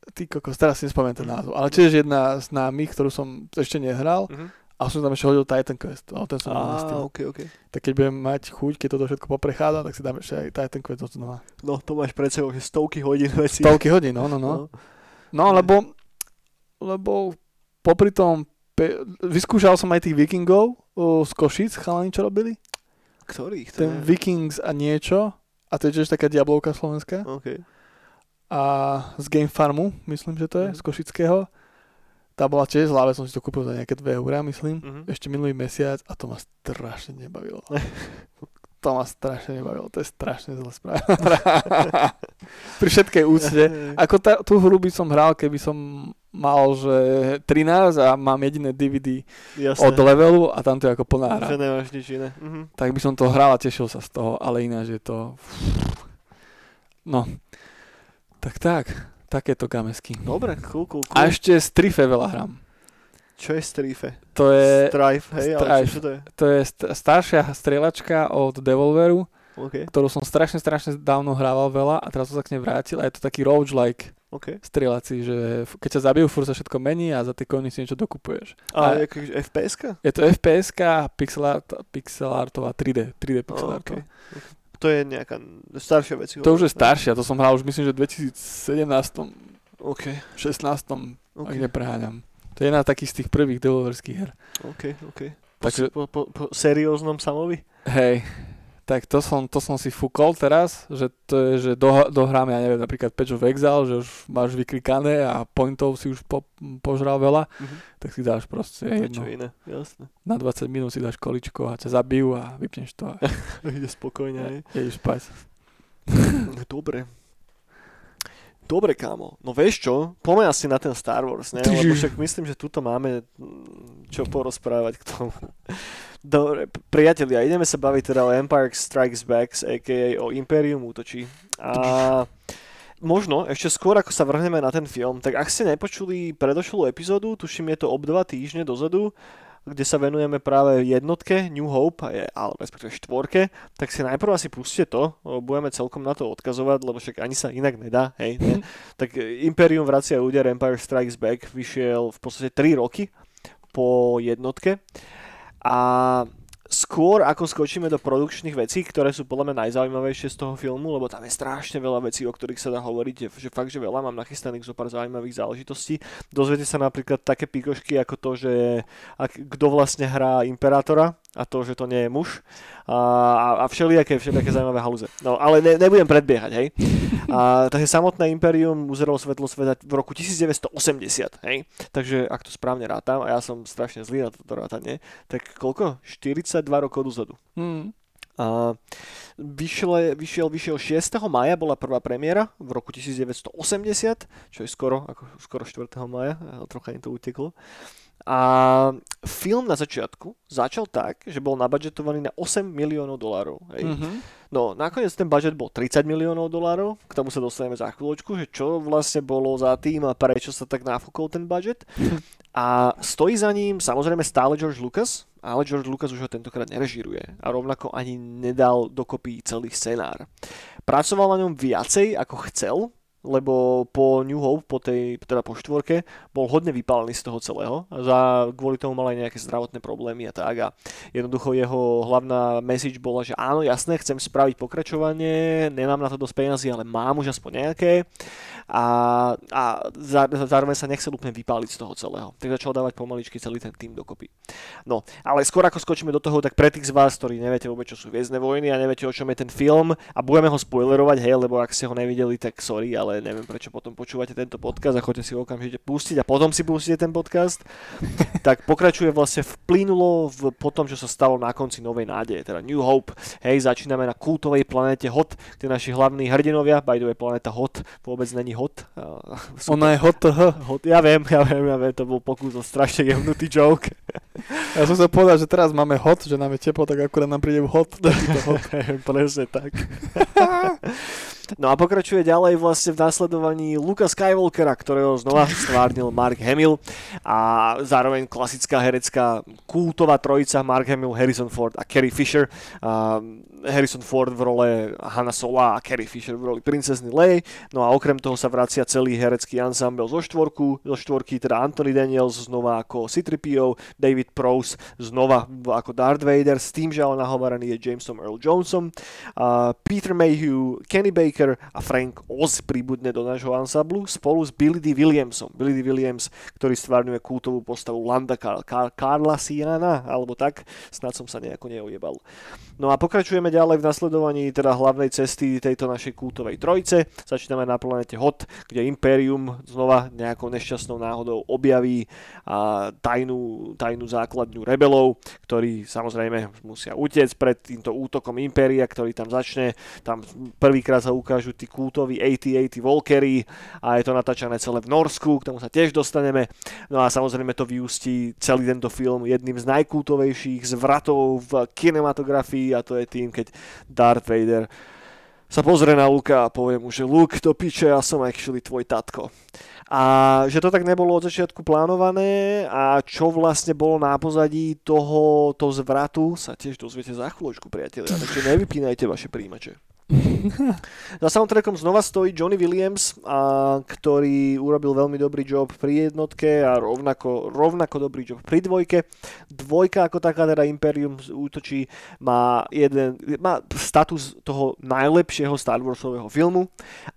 ty kokos, teraz si nespomeniem ten názov, ale tiež jedna z námych, ktorú som ešte nehral Mhm. A som tam ešte hodil Titan Quest, ale ten som mal na Á, Steam. OK, OK. Tak keď budem mať chuť, keď toto všetko poprechádza, tak si dám ešte aj Titan Quest od znova. No, to máš pred sebou, že stovky hodín veci. Stovky hodín, no, no, no. No, lebo, lebo popri tom, pe- vyskúšal som aj tých vikingov z Košic, chalani, čo robili. Ktorých? To Ten neviem. Vikings a niečo, a to je tiež taká diablovka slovenská. OK. A z Game Farmu, myslím, že to je, Mhm. z Košického. Tá bola tiež zlá, som si to kúpil za nejaké 2 eurá, myslím. Mhm. Ešte minulý mesiac a to ma strašne nebavilo. to ma strašne nebavilo, to je strašne zle správa. Pri všetkej úcte. Ako tá, tú hru by som hral, keby som mal, že 13 a mám jediné DVD Jasné. od levelu a tam to je ako plná hra. Že nemáš nič iné. Mhm. Tak by som to hral a tešil sa z toho, ale ináč je to... No. Tak tak, takéto gamesky. Dobre, cool, cool, cool. A ešte Strife veľa hram. Čo je Strife? To je, Strife, hej, ale Strife. čo, čo to je? to je st- staršia strieľačka od Devolveru, OK, ktorú som strašne, strašne dávno hrával veľa a teraz som sa k nej vrátil a je to taký roguelike OK. strieľací, že keď sa zabijú, furt sa všetko mení a za tie koiny si niečo dokupuješ. A, A- a akože FPS-ka? Je to FPS, pixel, art, pixel artová 3D, 3D pixel Oh, artová. okay. To je nejaká staršia vec. To už je staršia, to som hral už myslím, že v 2017, OK, 16, OK, ak nepreháňam. To je jedna z takých z tých prvých developerských her. OK, OK. Po, Takže- po, po, po serióznom samovi? Hej, tak to som, to som si fúkol teraz, že to je, že do, dohráme, ja neviem, napríklad Patch of Exile, že už máš vyklikané a pointov si už po, požral veľa, Mhm. tak si dáš proste Niečo jedno. iné, jasné. Na 20 minút si dáš količko a ťa zabijú a vypneš to a Ide spokojne, hej. ideš spať. Dobre. Dobre, kámo. No vieš čo, poďme asi na ten Star Wars, ne? Lebo však myslím, že tuto máme mm, čo porozprávať k tomu. Dobre, priatelia, ideme sa baviť teda o Empire Strikes Back, a.k.a. o Imperium útočí. A možno, ešte skôr ako sa vrhneme na ten film, tak ak ste nepočuli predošlú epizódu, tuším je to ob dva týždne dozadu, kde sa venujeme práve jednotke New Hope, ale respektíve štvorke, tak si najprv asi puste to, budeme celkom na to odkazovať, lebo však ani sa inak nedá, hej, ne? Tak e, Imperium vracia úder, Empire Strikes Back vyšiel v podstate 3 roky po jednotke a skôr ako skočíme do produkčných vecí, ktoré sú podľa mňa najzaujímavejšie z toho filmu, lebo tam je strašne veľa vecí, o ktorých sa dá hovoriť, že- fakt, že veľa mám nachystaných zo pár zaujímavých záležitostí. Dozviete sa napríklad také pikošky ako to, že ak, kto vlastne hrá Imperátora a to, že to nie je muž a, a, všelijaké, všelijaké zaujímavé halúze. No ale ne, nebudem predbiehať, hej. A, takže samotné Imperium uzeralo svetlo sveta v roku 1980, hej. Takže ak to správne rátam, a ja som strašne zlý na toto rátanie, tak koľko? 42 rokov dozadu. Hmm. A vyšiel, vyšiel, vyšiel 6. maja, bola prvá premiéra v roku 1980, čo je skoro, ako skoro 4. maja, trocha im to uteklo. A film na začiatku začal tak, že bol nabudžetovaný na 8 miliónov dolárov. Hej. Mhm. No, nakoniec ten budget bol 30 miliónov dolárov, k tomu sa dostaneme za chvíľočku, že čo vlastne bolo za tým a prečo sa tak nafúkol ten budget. A stojí za ním samozrejme stále George Lucas, ale George Lucas už ho tentokrát nerežíruje a rovnako ani nedal dokopy celý scenár. Pracoval na ňom viacej ako chcel, lebo po New Hope, po tej, teda po štvorke, bol hodne vypálený z toho celého. Za, kvôli tomu mal aj nejaké zdravotné problémy a tak. A jednoducho jeho hlavná message bola, že áno, jasné, chcem spraviť pokračovanie, nemám na to dosť peniazy, ale mám už aspoň nejaké. A, a zá- zároveň sa nechcel úplne vypáliť z toho celého. Tak začal dávať pomaličky celý ten tým dokopy. No, ale skôr ako skočíme do toho, tak pre tých z vás, ktorí neviete vôbec, čo sú Viezne vojny a neviete, o čom je ten film a budeme ho spoilerovať, hej, lebo ak ste ho nevideli, tak sorry, ale neviem, prečo potom počúvate tento podcast a chodite si ho okamžite pustiť a potom si pustíte ten podcast. tak pokračuje vlastne vplynulo v, po tom, čo sa stalo na konci Novej nádeje, teda New Hope. Hej, začíname na kultovej planéte Hot, kde naši hlavní hrdinovia, by the way, planéta Hot vôbec není Hot. Uh, Ona je hot. Hot, ja viem, ja viem, ja viem, to bol pokus o strašne jemnutý joke. Ja som sa povedal, že teraz máme hot, že nám je teplo, tak akurát nám príde hot. hot. Presne tak. No a pokračuje ďalej vlastne v následovaní Luka Skywalkera, ktorého znova stvárnil Mark Hamill a zároveň klasická herecká kultová trojica Mark Hamill, Harrison Ford a Carrie Fisher. A Harrison Ford v role Hanna Sola a Carrie Fisher v roli princezny Leia. No a okrem toho sa vracia celý herecký ensemble zo štvorku, zo štvorky teda Anthony Daniels znova ako C-3PO, David Prowse znova ako Darth Vader, s tým, že ale nahovorený je Jamesom Earl Johnson, a Peter Mayhew, Kenny Baker a Frank Oz pribudne do nášho ansamblu spolu s Billy D. Williamsom. Billy D. Williams, ktorý stvárňuje kultovú postavu Landa Car- Car- Carla Siana, alebo tak, snad som sa nejako neojebal. No a pokračujeme ďalej v nasledovaní teda hlavnej cesty tejto našej kultovej trojce. Začíname na planete Hot, kde Imperium znova nejakou nešťastnou náhodou objaví a tajnú, tajnú základňu rebelov, ktorí samozrejme musia utiecť pred týmto útokom Impéria, ktorý tam začne. Tam prvýkrát sa ukážu tí kultoví 80-80 Volkery a je to natáčané celé v Norsku, k tomu sa tiež dostaneme. No a samozrejme to vyústí celý tento film jedným z najkultovejších zvratov v kinematografii a to je tým, keď Darth Vader sa pozrie na Luka a povie mu, že Luke, to piče, ja som actually tvoj tatko. A že to tak nebolo od začiatku plánované a čo vlastne bolo na pozadí toho to zvratu sa tiež dozviete za chvíľočku, priatelia. Takže nevypínajte vaše príjimače. Za soundtrackom znova stojí Johnny Williams, a, ktorý urobil veľmi dobrý job pri jednotke a rovnako, rovnako dobrý job pri dvojke. Dvojka ako taká, teda Imperium útočí, má, jeden, má status toho najlepšieho Star Warsového filmu,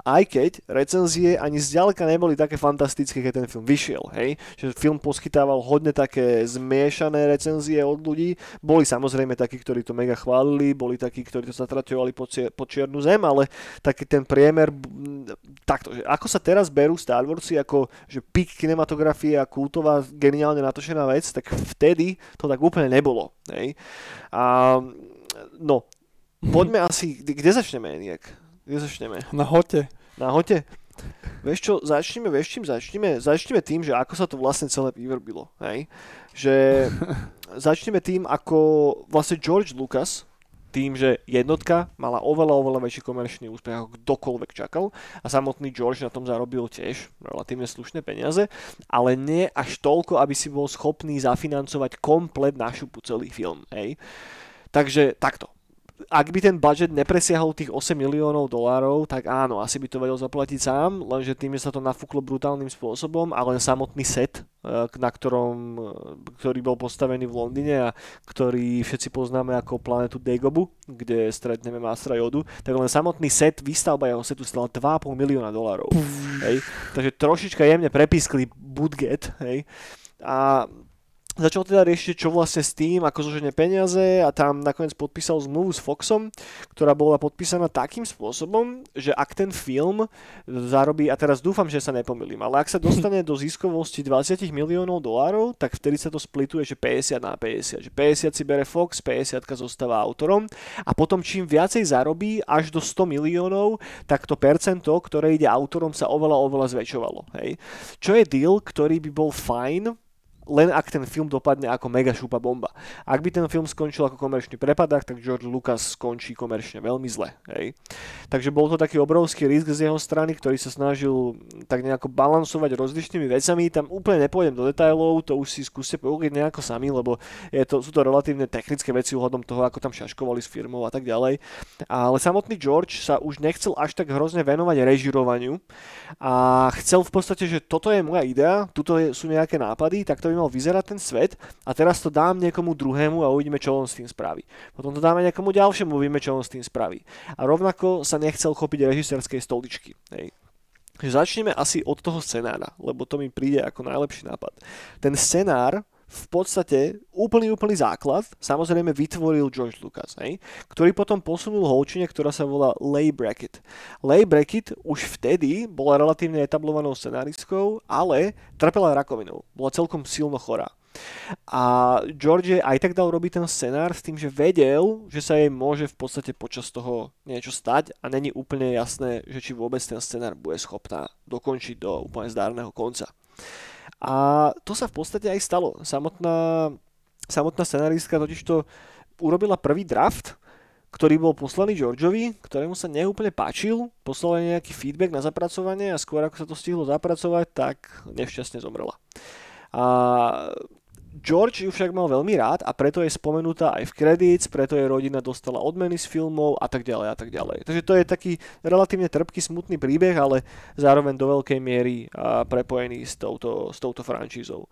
aj keď recenzie ani zďaleka neboli také fantastické, keď ten film vyšiel. Hej? Že film poskytával hodne také zmiešané recenzie od ľudí. Boli samozrejme takí, ktorí to mega chválili, boli takí, ktorí to zatraťovali po, po čiernu zem, ale taký ten priemer, takto, že ako sa teraz berú Star Warsy ako že pik kinematografie a kultová geniálne natočená vec, tak vtedy to tak úplne nebolo. Hej? A, no, poďme asi, kde začneme, Eniak? Kde začneme? Na hote. Na hote? Vieš čo, začneme, vieš čím začneme? Začneme tým, že ako sa to vlastne celé vyvrbilo. Hej? Že začneme tým, ako vlastne George Lucas tým, že jednotka mala oveľa, oveľa väčší komerčný úspech, ako kdokoľvek čakal a samotný George na tom zarobil tiež relatívne slušné peniaze, ale nie až toľko, aby si bol schopný zafinancovať komplet našu celý film. Hej. Takže takto ak by ten budget nepresiahol tých 8 miliónov dolárov, tak áno, asi by to vedel zaplatiť sám, lenže tým, že sa to nafúklo brutálnym spôsobom a len samotný set, e, na ktorom, e, ktorý bol postavený v Londýne a ktorý všetci poznáme ako planetu Dagobu, kde stretneme Mastra Jodu, tak len samotný set, výstavba jeho setu stala 2,5 milióna dolárov. Hej. Takže trošička jemne prepískli budget, hej. A začal teda riešiť, čo vlastne s tým, ako zoženie peniaze a tam nakoniec podpísal zmluvu s Foxom, ktorá bola podpísaná takým spôsobom, že ak ten film zarobí, a teraz dúfam, že sa nepomýlim, ale ak sa dostane do ziskovosti 20 miliónov dolárov, tak vtedy sa to splituje, že 50 na 50, že 50 si bere Fox, 50 zostáva autorom a potom čím viacej zarobí až do 100 miliónov, tak to percento, ktoré ide autorom sa oveľa, oveľa zväčšovalo. Hej. Čo je deal, ktorý by bol fajn, len ak ten film dopadne ako mega šupa bomba. Ak by ten film skončil ako komerčný prepadák, tak George Lucas skončí komerčne veľmi zle. Hej. Takže bol to taký obrovský risk z jeho strany, ktorý sa snažil tak nejako balansovať rozličnými vecami. Tam úplne nepôjdem do detailov, to už si skúste použiť nejako sami, lebo je to, sú to relatívne technické veci ohľadom toho, ako tam šaškovali s firmou a tak ďalej. Ale samotný George sa už nechcel až tak hrozne venovať režirovaniu a chcel v podstate, že toto je moja idea, tuto sú nejaké nápady, tak to by mal vyzerať ten svet a teraz to dám niekomu druhému a uvidíme, čo on s tým spraví. Potom to dáme niekomu ďalšiemu, uvidíme, čo on s tým spraví. A rovnako sa nechcel chopiť režisérskej stoličky. Hej. Začneme asi od toho scenára, lebo to mi príde ako najlepší nápad. Ten scenár v podstate úplný, úplný základ samozrejme vytvoril George Lucas, hej, ktorý potom posunul holčine, ktorá sa volá Lay Brackett. Lay Brackett už vtedy bola relatívne etablovanou scenáristkou, ale trpela rakovinou. Bola celkom silno chorá. A George aj tak dal robiť ten scenár s tým, že vedel, že sa jej môže v podstate počas toho niečo stať a není úplne jasné, že či vôbec ten scenár bude schopná dokončiť do úplne zdárneho konca. A to sa v podstate aj stalo. Samotná, samotná scenaristka totiž to urobila prvý draft, ktorý bol poslaný Georgeovi, ktorému sa neúplne páčil, poslal nejaký feedback na zapracovanie a skôr ako sa to stihlo zapracovať, tak nešťastne zomrela. A George ju však mal veľmi rád a preto je spomenutá aj v credits, preto jej rodina dostala odmeny z filmov a tak ďalej a tak ďalej. Takže to je taký relatívne trpký, smutný príbeh, ale zároveň do veľkej miery prepojený s touto, s touto franšízou.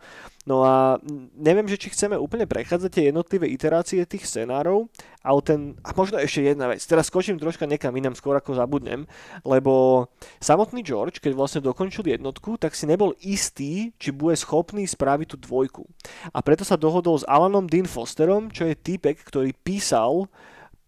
No a neviem, že či chceme úplne prechádzať tie jednotlivé iterácie tých scenárov, ale ten, a možno ešte jedna vec, teraz skočím troška nekam inám, skôr ako zabudnem, lebo samotný George, keď vlastne dokončil jednotku, tak si nebol istý, či bude schopný spraviť tú dvojku. A preto sa dohodol s Alanom Dean Fosterom, čo je typek, ktorý písal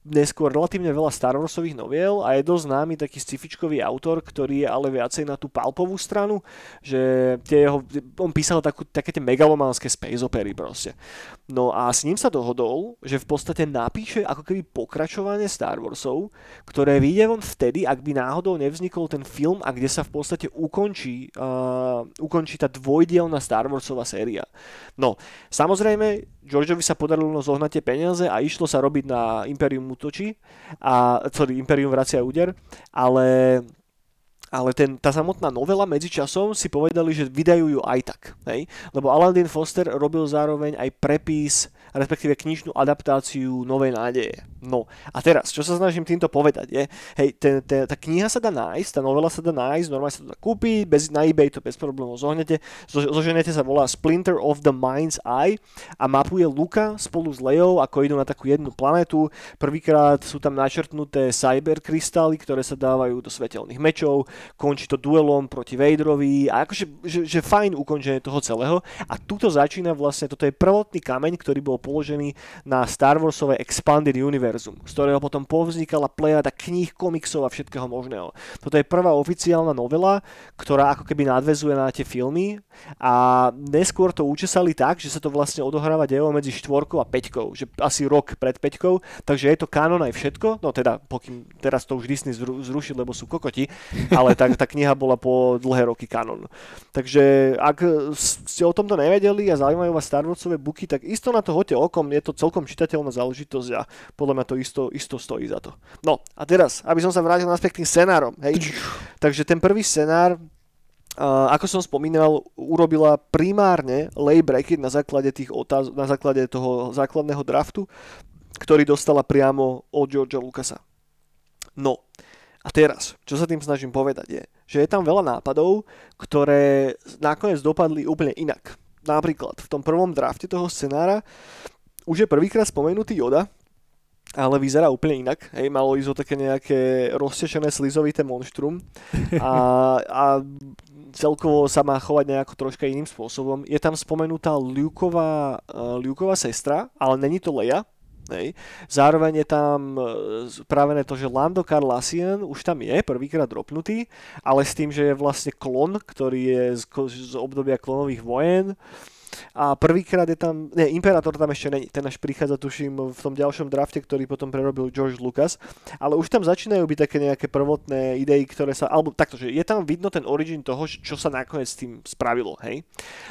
neskôr relatívne veľa Star Warsových noviel a je dosť známy taký scifičkový autor, ktorý je ale viacej na tú palpovú stranu, že tie jeho, on písal takú, také tie megalománske space opery proste. No a s ním sa dohodol, že v podstate napíše ako keby pokračovanie Star Warsov, ktoré vyjde von vtedy, ak by náhodou nevznikol ten film a kde sa v podstate ukončí, uh, ukončí tá dvojdielna Star Warsová séria. No, samozrejme, Georgeovi sa podarilo zohnať tie peniaze a išlo sa robiť na Imperium útočí, a, sorry, Imperium vracia úder, ale ale ten, tá samotná novela medzičasom si povedali, že vydajú ju aj tak. Hej? Lebo Alan Dean Foster robil zároveň aj prepis, respektíve knižnú adaptáciu Novej nádeje. No a teraz, čo sa snažím týmto povedať je, hej, ten, ten, tá kniha sa dá nájsť, tá novela sa dá nájsť, normálne sa to dá kúpiť, bez, na eBay to bez problémov zohnete, zo, zoženete sa volá Splinter of the Mind's Eye a mapuje Luka spolu s Leou, ako idú na takú jednu planetu. Prvýkrát sú tam načrtnuté cyberkrystály, ktoré sa dávajú do svetelných mečov, končí to duelom proti Vaderovi a akože že, že fajn ukončenie toho celého a tuto začína vlastne, toto je prvotný kameň, ktorý bol položený na Star Warsové Expanded Universe univerzum, z ktorého potom povznikala plejada kníh, komiksov a všetkého možného. Toto je prvá oficiálna novela, ktorá ako keby nadvezuje na tie filmy a neskôr to učesali tak, že sa to vlastne odohráva dejo medzi štvorkou a peťkou, že asi rok pred peťkou, takže je to kanon aj všetko, no teda pokým teraz to už Disney zru, zrušil, lebo sú kokoti, ale tá, tá kniha bola po dlhé roky kanon. Takže ak ste o tomto nevedeli a zaujímajú vás Star Warsové buky, tak isto na to hoďte okom, je to celkom čitateľná záležitosť a podľa to isto, isto stojí za to. No a teraz, aby som sa vrátil naspäť k tým scenárom. Hej. Takže ten prvý scenár Uh, ako som spomínal, urobila primárne Lay Brackett na základe, tých otáz- na základe toho základného draftu, ktorý dostala priamo od Georgia Lucasa. No, a teraz, čo sa tým snažím povedať je, že je tam veľa nápadov, ktoré nakoniec dopadli úplne inak. Napríklad v tom prvom drafte toho scenára už je prvýkrát spomenutý Yoda, ale vyzerá úplne inak. Hej, malo ísť o také nejaké roztešené slizovité monštrum a, a celkovo sa má chovať nejako troška iným spôsobom. Je tam spomenutá Luková, uh, Luková sestra, ale není to Leia. Hej. Zároveň je tam spravené to, že Lando Carlassian už tam je, prvýkrát dropnutý, ale s tým, že je vlastne klon, ktorý je z, z obdobia klonových vojen. A prvýkrát je tam, ne, Imperátor tam ešte není, ten až prichádza, tuším, v tom ďalšom drafte, ktorý potom prerobil George Lucas, ale už tam začínajú byť také nejaké prvotné idei, ktoré sa, alebo takto, že je tam vidno ten origin toho, čo sa nakoniec s tým spravilo, hej.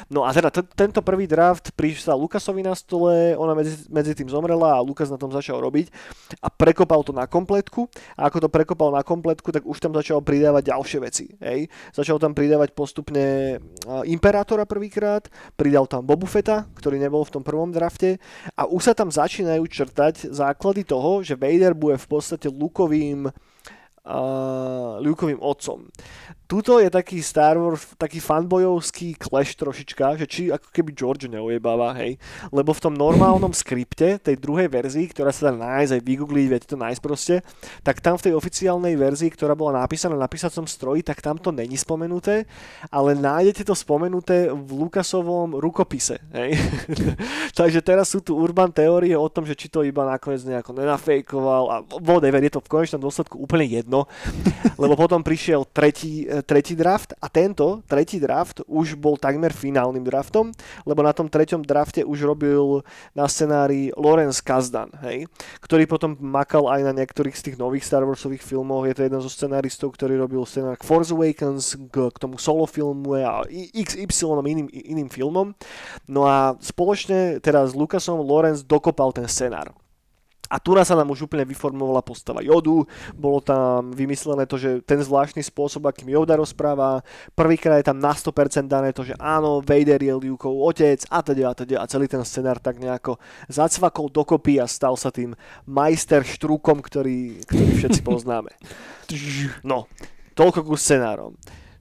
No a teda t- tento prvý draft prišiel Lukasovi na stole, ona medzi, medzi tým zomrela a Lukas na tom začal robiť a prekopal to na kompletku a ako to prekopal na kompletku, tak už tam začal pridávať ďalšie veci, hej. Začal tam pridávať postupne Imperátora prvýkrát, pridal tam Bobu Fetta, ktorý nebol v tom prvom drafte a už sa tam začínajú črtať základy toho, že Vader bude v podstate Lukovým uh, Lukovým otcom tuto je taký Star Wars, taký fanbojovský clash trošička, že či ako keby George neojebáva, hej. Lebo v tom normálnom skripte, tej druhej verzii, ktorá sa dá nájsť, aj vygoogliť, viete to nájsť proste, tak tam v tej oficiálnej verzii, ktorá bola napísaná na písacom stroji, tak tam to není spomenuté, ale nájdete to spomenuté v Lukasovom rukopise, hej. Takže teraz sú tu urban teórie o tom, že či to iba nakoniec nejako nenafejkoval a whatever, je to v konečnom dôsledku úplne jedno, lebo potom prišiel tretí tretí draft a tento tretí draft už bol takmer finálnym draftom, lebo na tom treťom drafte už robil na scenári Lorenz Kazdan, hej, ktorý potom makal aj na niektorých z tých nových Star Warsových filmov. Je to jeden zo scenáristov, ktorý robil scenár k Force Awakens, k, k tomu solo filmu a XY iným, iným filmom. No a spoločne teraz s Lucasom Lorenz dokopal ten scenár. A tu sa nám už úplne vyformovala postava Jodu, bolo tam vymyslené to, že ten zvláštny spôsob, akým Yoda rozpráva, prvýkrát je tam na 100% dané to, že áno, Vader je Liukov otec a teda a teda a celý ten scenár tak nejako zacvakol dokopy a stal sa tým majster štrúkom, ktorý, ktorý všetci poznáme. No, toľko ku scenárom.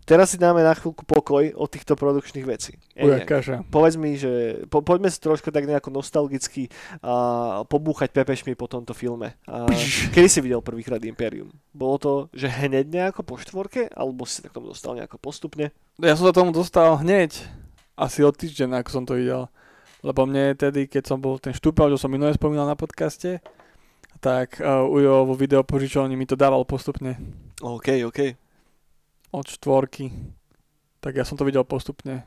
Teraz si dáme na chvíľku pokoj od týchto produkčných vecí. Ujakaža. Povedz mi, že po, poďme si trošku tak nejako nostalgicky uh, pobúchať pepešmi po tomto filme. Uh, kedy si videl prvýkrát Imperium? Bolo to, že hneď nejako po štvorke, alebo si sa k tomu dostal nejako postupne? Ja som sa tomu dostal hneď, asi od týždeň, ako som to videl. Lebo mne tedy, keď som bol ten štúpel, čo som minulé spomínal na podcaste, tak uh, Ujo vo videopožičovni mi to dával postupne. OK, OK od štvorky. Tak ja som to videl postupne.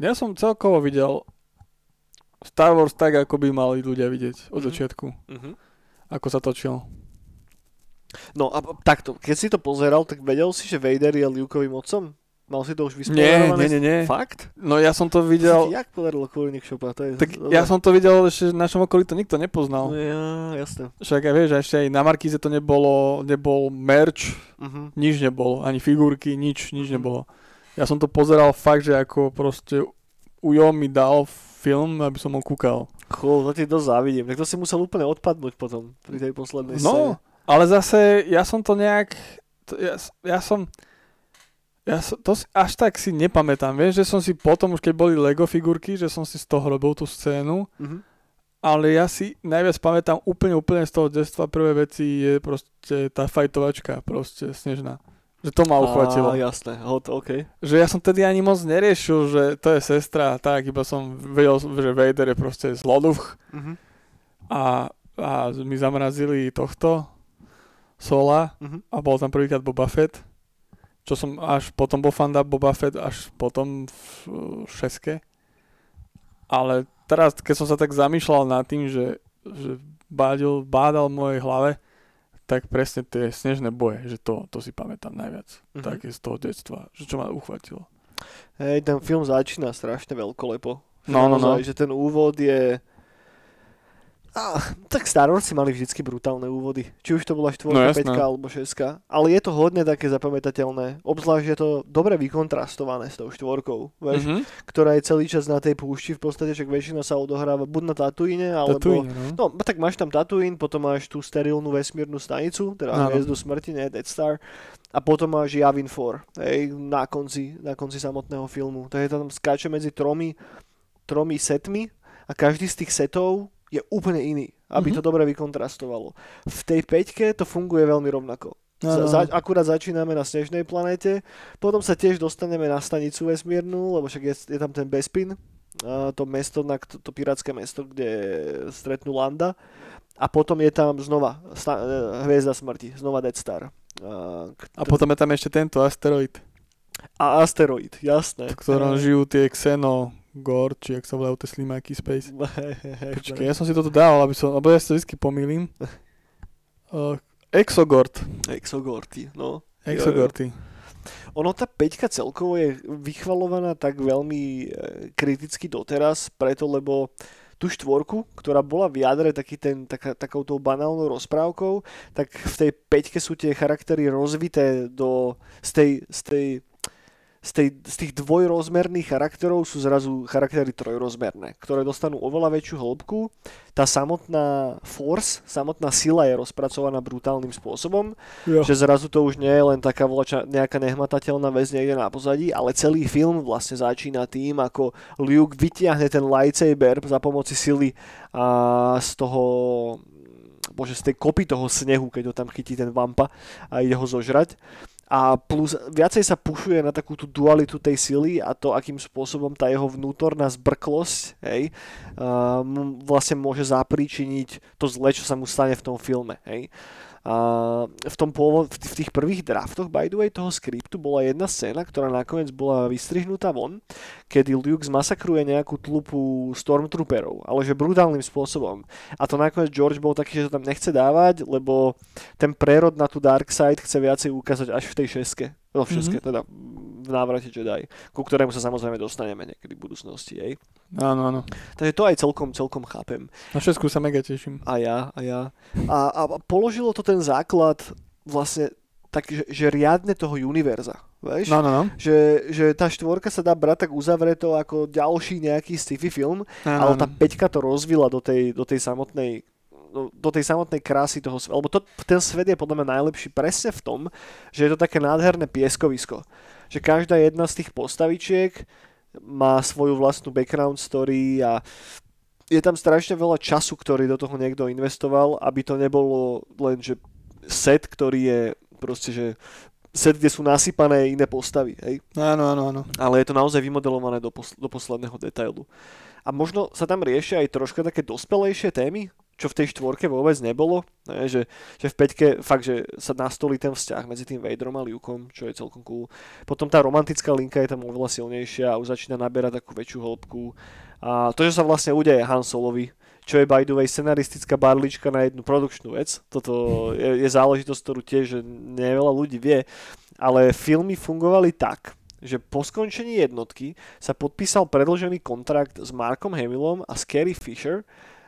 Ja som celkovo videl Star Wars tak, ako by mali ľudia vidieť od mm-hmm. začiatku. Mm-hmm. Ako sa točil. No a takto, keď si to pozeral, tak vedel si, že Vader je Lukeovým otcom? Mal si to už vysporiadované? Nie, nie, nie, nie. Fakt? No ja som to videl... Jak podarilo Kurník Šopa? To je... Tak ja som to videl, že v našom okolí to nikto nepoznal. No ja, jasne. Však aj vieš, ešte aj na Markíze to nebolo, nebol merch, uh-huh. nič nebolo, ani figurky, nič, nič uh-huh. nebolo. Ja som to pozeral fakt, že ako proste Ujo mi dal film, aby som ho kúkal. Cool, to ti dosť závidím. Tak to si musel úplne odpadnúť potom pri tej poslednej No, scéne. ale zase ja som to nejak... To, ja, ja som... Ja som, to si, až tak si nepamätám, vieš, že som si potom, už keď boli Lego figurky, že som si z toho robil tú scénu, Mhm. ale ja si najviac pamätám úplne, úplne z toho detstva prvé veci je proste tá fajtovačka, proste snežná. Že to ma uchvatilo. Á, jasné, hot, OK. Že ja som tedy ani moc neriešil, že to je sestra tak, iba som vedel, že Vader je proste zloduch Mhm. a, a mi zamrazili tohto Sola Mhm. a bol tam prvýkrát Boba Fett, čo som až potom bol fanda Boba Fett, až potom v šeske. Ale teraz, keď som sa tak zamýšľal nad tým, že, že bádil, bádal v mojej hlave, tak presne tie snežné boje, že to, to si pamätám najviac. Mhm. Také z toho detstva, že čo ma uchvatilo. Hej, ten film začína strašne veľkolepo. No, no, no. Že ten úvod je... Ah, tak Star Wars si mali vždycky brutálne úvody. Či už to bola 4, No, 5 jasné. alebo 6. Ale je to hodne také zapamätateľné. Obzvlášť je to dobre vykontrastované s tou štvorkou. Vieš, Mhm. ktorá je celý čas na tej púšti. V podstate však väčšina sa odohráva buď na Tatooine, alebo... Tatooine, no. No, tak máš tam Tatooine, potom máš tú sterilnú vesmírnu stanicu, teda Áno. hviezdu smrti, ne, Death Star. A potom máš Yavin 4, hej, na konci, na konci samotného filmu. Takže tam skáče medzi tromi, tromi setmi a každý z tých setov je úplne iný, aby Mhm. to dobre vykontrastovalo. V tej peťke to funguje veľmi rovnako. Za, za, akurát začíname na snežnej planete, potom sa tiež dostaneme na stanicu vesmírnu, lebo však je, je tam ten Bespin, to mesto, na, to, to pirátske mesto, kde stretnú Landa. A potom je tam znova sta, eh, hviezda smrti, znova Death Star. A, potom je tam ešte tento asteroid, a asteroid, jasné. v ktorom žijú tie Xeno, Gor, či jak sa volajú tie slimáky Space. Počkej, ja som si toto dával, aby som, lebo ja sa vždy pomýlim. Uh, Exogort. Exogorty, no. Exogorty. Ono tá peťka celkovo je vychvalovaná tak veľmi e, kriticky doteraz, preto lebo tú štvorku, ktorá bola v jadre taký ten, taká, takoutou banálnou rozprávkou, tak v tej peťke sú tie charaktery rozvité do, z tej, z tej z, tej, z tých dvojrozmerných charakterov sú zrazu charaktery trojrozmerné, ktoré dostanú oveľa väčšiu hĺbku. Tá samotná force, samotná sila je rozpracovaná brutálnym spôsobom, Jo. že zrazu to už nie je len taká volača, nejaká nehmatateľná vec niekde na pozadí, ale celý film vlastne začína tým, ako Luke vytiahne ten lightsaber za pomoci sily a z toho bože, z tej kopy toho snehu, keď ho tam chytí ten vampa a ide ho zožrať. A plus viacej sa pušuje na takú tú dualitu tej sily a to, akým spôsobom tá jeho vnútorná zbrklosť hej, mu vlastne môže zapríčiniť to zle, čo sa mu stane v tom filme. Hej. V, tom pôvod, v tých prvých draftoch, by the way, toho skriptu bola jedna scéna, ktorá nakoniec bola vystrihnutá von, kedy Luke zmasakruje nejakú tlupu Stormtrooperov, ale že brutálnym spôsobom. A to nakoniec George bol taký, že to tam nechce dávať, lebo ten prerod na tú Dark Side chce viacej ukázať až v tej šeske. No v šeske, Mhm. teda v návrate Jedi, ku ktorému sa samozrejme dostaneme niekedy v budúcnosti. Hej. Áno, áno. Takže to aj celkom, celkom chápem. Na všetku sa mega teším. A ja, a ja. A, a položilo to ten základ vlastne tak, že, že riadne toho univerza. Vieš? No, no, no. Že, že tá štvorka sa dá brať tak uzavreto ako ďalší nejaký sci-fi film, no, ale tá peťka to rozvila do tej, do tej samotnej do, tej samotnej krásy toho sveta. Lebo to, ten svet je podľa mňa najlepší presne v tom, že je to také nádherné pieskovisko. Že každá jedna z tých postavičiek má svoju vlastnú background story a je tam strašne veľa času, ktorý do toho niekto investoval, aby to nebolo len, že set, ktorý je proste, že set, kde sú nasypané iné postavy, hej? Áno, áno, áno. ale je to naozaj vymodelované do, pos- do posledného detailu. A možno sa tam riešia aj troška také dospelejšie témy, čo v tej štvorke vôbec nebolo. Ne, že, že v peťke fakt, že sa nastolí ten vzťah medzi tým Vaderom a Lukeom, čo je celkom cool. Potom tá romantická linka je tam oveľa silnejšia a už začína naberať takú väčšiu hĺbku. A to, že sa vlastne udeje Han Solovi, čo je by the way scenaristická barlička na jednu produkčnú vec. Toto je, je záležitosť, ktorú tiež neveľa ľudí vie. Ale filmy fungovali tak, že po skončení jednotky sa podpísal predlžený kontrakt s Markom Hamillom a s Carrie Fisher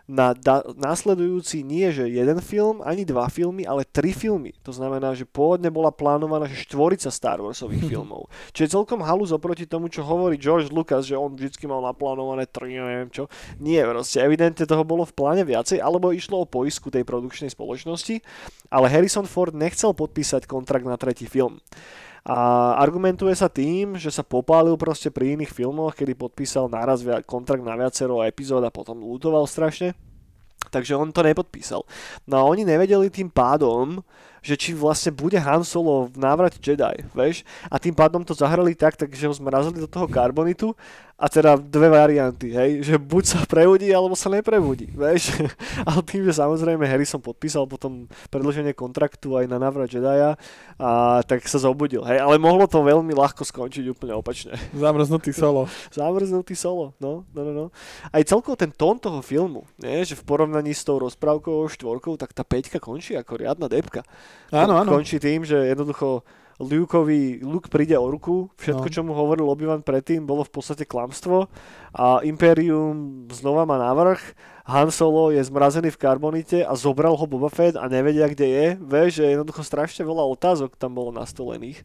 na da- následujúci nie, že jeden film, ani dva filmy, ale tri filmy. To znamená, že pôvodne bola plánovaná, že štvorica Star Warsových filmov. Čo je celkom halus oproti tomu, čo hovorí George Lucas, že on vždy mal naplánované tri, neviem čo. Nie, proste evidentne toho bolo v pláne viacej, alebo išlo o poisku tej produkčnej spoločnosti, ale Harrison Ford nechcel podpísať kontrakt na tretí film. A argumentuje sa tým, že sa popálil proste pri iných filmoch, kedy podpísal naraz kontrakt na viacero epizód a potom lutoval strašne. Takže on to nepodpísal. No a oni nevedeli tým pádom, že či vlastne bude Han Solo v návrate Jedi, vieš? A tým pádom to zahrali tak, takže ho zmrazili do toho karbonitu a teda dve varianty, hej, že buď sa prebudí, alebo sa neprebudí, vieš? Ale tým, že samozrejme Harrison podpísal potom predlženie kontraktu aj na návrat Jedi, a tak sa zobudil, hej, ale mohlo to veľmi ľahko skončiť úplne opačne. Zamrznutý solo. Zamrznutý solo, no, no, no, no. Aj celkovo ten tón toho filmu, nie, že v porovnaní s tou rozprávkou štvorkou, tak tá peťka končí ako riadna depka. Áno, áno. Končí tým, že jednoducho Lukeovi, Luke príde o ruku, všetko, no. čo mu hovoril Obi-Wan predtým, bolo v podstate klamstvo a Imperium znova má návrh, Han Solo je zmrazený v karbonite a zobral ho Boba Fett a nevedia, kde je, vie, že jednoducho strašne veľa otázok tam bolo nastolených.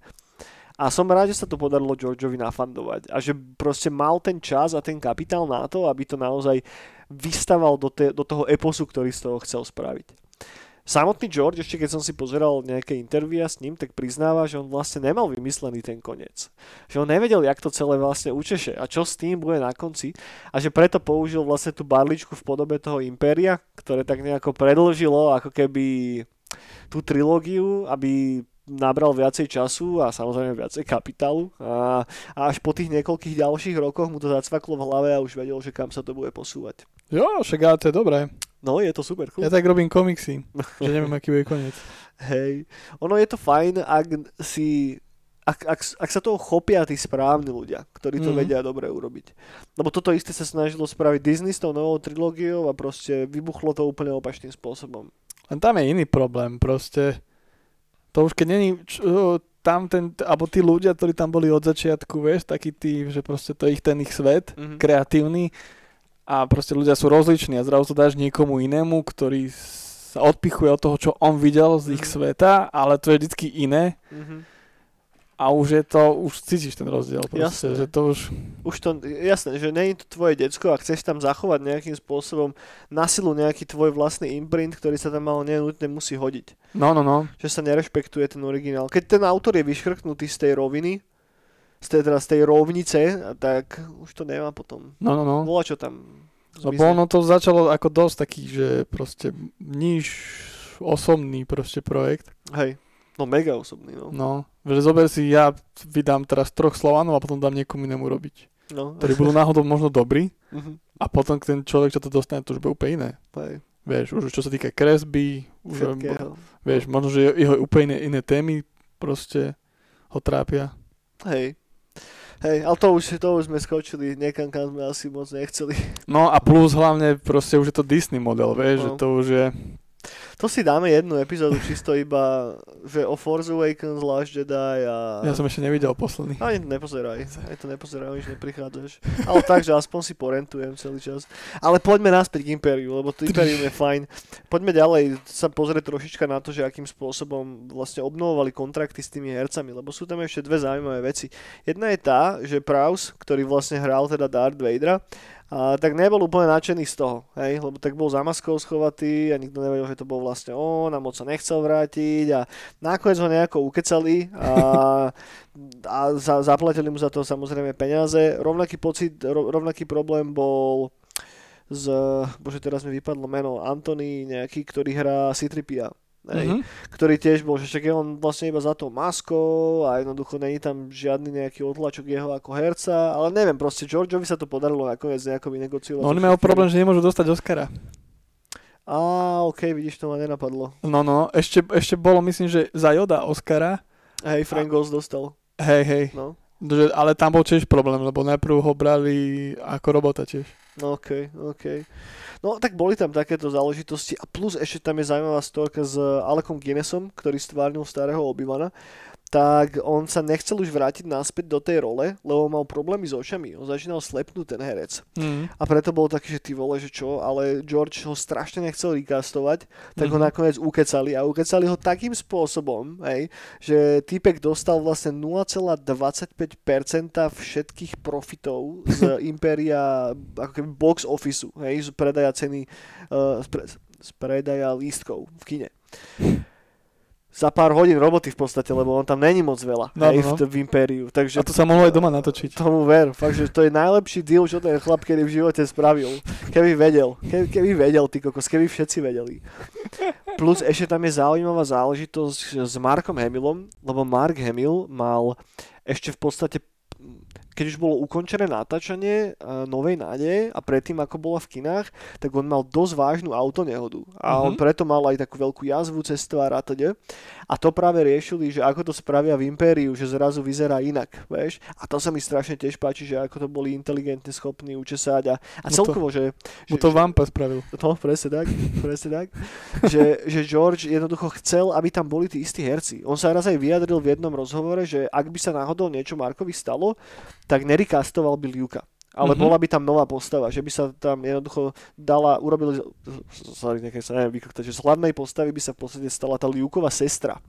A som rád, že sa to podarilo Georgeovi nafandovať a že proste mal ten čas a ten kapitál na to, aby to naozaj vystaval do, te, do toho eposu, ktorý z toho chcel spraviť. Samotný George, ešte keď som si pozeral nejaké intervia s ním, tak priznáva, že on vlastne nemal vymyslený ten koniec. Že on nevedel, jak to celé vlastne učeše a čo s tým bude na konci a že preto použil vlastne tú barličku v podobe toho Impéria, ktoré tak nejako predlžilo ako keby tú trilógiu, aby nabral viacej času a samozrejme viacej kapitálu a, a až po tých niekoľkých ďalších rokoch mu to zacvaklo v hlave a už vedel, že kam sa to bude posúvať. Jo, však to je dobré. No, je to super cool. Ja tak robím komiksy, že neviem, aký bude koniec. Hej, ono je to fajn, ak si ak, ak, ak sa toho chopia tí správni ľudia, ktorí to mm. vedia dobre urobiť. Lebo toto isté sa snažilo spraviť Disney s tou novou trilógiou a proste vybuchlo to úplne opačným spôsobom. Len tam je iný problém, proste to už keď není čo, tam ten, alebo tí ľudia, ktorí tam boli od začiatku, vieš, taký tí, že proste to je ich ten ich svet, mm-hmm. kreatívny, a proste ľudia sú rozliční a zrazu to dáš niekomu inému, ktorý sa odpichuje od toho, čo on videl z ich mm-hmm. sveta, ale to je vždy iné. Mm-hmm. A už je to, už cítiš ten rozdiel. Proste, jasné. Že to už... už to, jasné, že je to tvoje decko a chceš tam zachovať nejakým spôsobom na silu nejaký tvoj vlastný imprint, ktorý sa tam ale nenutne musí hodiť. No, no, no. Že sa nerešpektuje ten originál. Keď ten autor je vyškrknutý z tej roviny, z tej, teda z tej rovnice, tak už to nemá potom. No, no, no. Bola čo tam. Lebo ono to začalo ako dosť taký, že proste níž osobný proste projekt. Hej, no mega osobný, no. No, že zober si, ja vydám teraz troch Slovanov a potom dám niekomu inému robiť. No. Ktorí budú náhodou možno dobrí uh-huh. a potom ten človek, čo to dostane, to už bude úplne iné. Hej. Vieš, už čo sa týka kresby, už, vieš, možno, že jeho úplne iné, iné témy proste ho trápia. Hej, Hej, ale to už, to už sme skočili niekam, kam sme asi moc nechceli. No a plus hlavne proste už je to Disney model, vieš, no. že to už je to si dáme jednu epizódu čisto iba, že o Force Awakens, Last Jedi a... Ja som ešte nevidel posledný. Ani to nepozeraj, aj to nepozeraj, už neprichádzaš. Ale tak, že aspoň si porentujem celý čas. Ale poďme naspäť k Imperiu, lebo to Imperium je fajn. Poďme ďalej sa pozrieť trošička na to, že akým spôsobom vlastne obnovovali kontrakty s tými hercami, lebo sú tam ešte dve zaujímavé veci. Jedna je tá, že Prowse, ktorý vlastne hral teda Darth Vadera, a, tak nebol úplne nadšený z toho, hej, lebo tak bol za maskou schovatý a nikto nevedel, že to bol vlastne on a moc sa nechcel vrátiť a nakoniec ho nejako ukecali a, a za, zaplatili mu za to samozrejme peniaze. Rovnaký pocit, rovnaký problém bol z, bože teraz mi vypadlo meno, Antony nejaký, ktorý hrá Citripia hej, uh-huh. ktorý tiež bol, že však je on vlastne iba za tou maskou a jednoducho není tam žiadny nejaký otlačok jeho ako herca, ale neviem, proste Georgeovi sa to podarilo nakoniec nejako vynegociovať. No oni majú problém, že nemôžu dostať Oscara. Á, ok, vidíš, to ma nenapadlo. No, no, ešte, ešte bolo, myslím, že za Yoda Oscara. Hej, Frank Ghost dostal. Hej, hej. No. Ale tam bol tiež problém, lebo najprv ho brali ako robota tiež. No, ok, ok. No tak boli tam takéto záležitosti a plus ešte tam je zaujímavá storka s Alekom Guinnessom, ktorý stvárnil starého Obivana. Tak on sa nechcel už vrátiť naspäť do tej role, lebo mal problémy s očami. On začínal slepnúť ten herec. Mm. A preto bol taký, že ty vole, že čo, ale George ho strašne nechcel recastovať, tak mm-hmm. ho Mhm. nakoniec ukecali a ukecali ho takým spôsobom, hej, že týpek dostal vlastne 0,25% všetkých profitov z Imperia ako keby box officeu, hej, z predaja ceny, uh, z, pre, z predaja lístkov v kine za pár hodín roboty v podstate, lebo on tam není moc veľa No, hej, no, no. v, v Impériu. Takže A to sa mohlo aj doma natočiť. tomu ver, fakt, že to je najlepší deal, čo ten chlap kedy v živote spravil. Keby vedel, keby, keby vedel, ty kokos, keby všetci vedeli. Plus ešte tam je zaujímavá záležitosť s Markom Hamillom, lebo Mark Hamill mal ešte v podstate keď už bolo ukončené natáčanie uh, Novej nádeje a predtým ako bola v kinách, tak on mal dosť vážnu autonehodu. A on Mhm. preto mal aj takú veľkú jazvu cez tvár a teda. A to práve riešili, že ako to spravia v Impériu, že zrazu vyzerá inak, vieš. A to sa mi strašne tiež páči, že ako to boli inteligentne schopní učesať a, a No to- celkovo, že... Mu že, to že Vampa spravil. No, presne tak, presne tak. že, že George jednoducho chcel, aby tam boli tí istí herci. On sa raz aj vyjadril v jednom rozhovore, že ak by sa náhodou niečo Markovi stalo, tak nerikastoval by Liuka. Ale Mhm. bola by tam nová postava, že by sa tam jednoducho dala, urobili, sorry, nechaj sa neviem vykoktať, že z hlavnej postavy by sa v podstate stala tá Liuková sestra,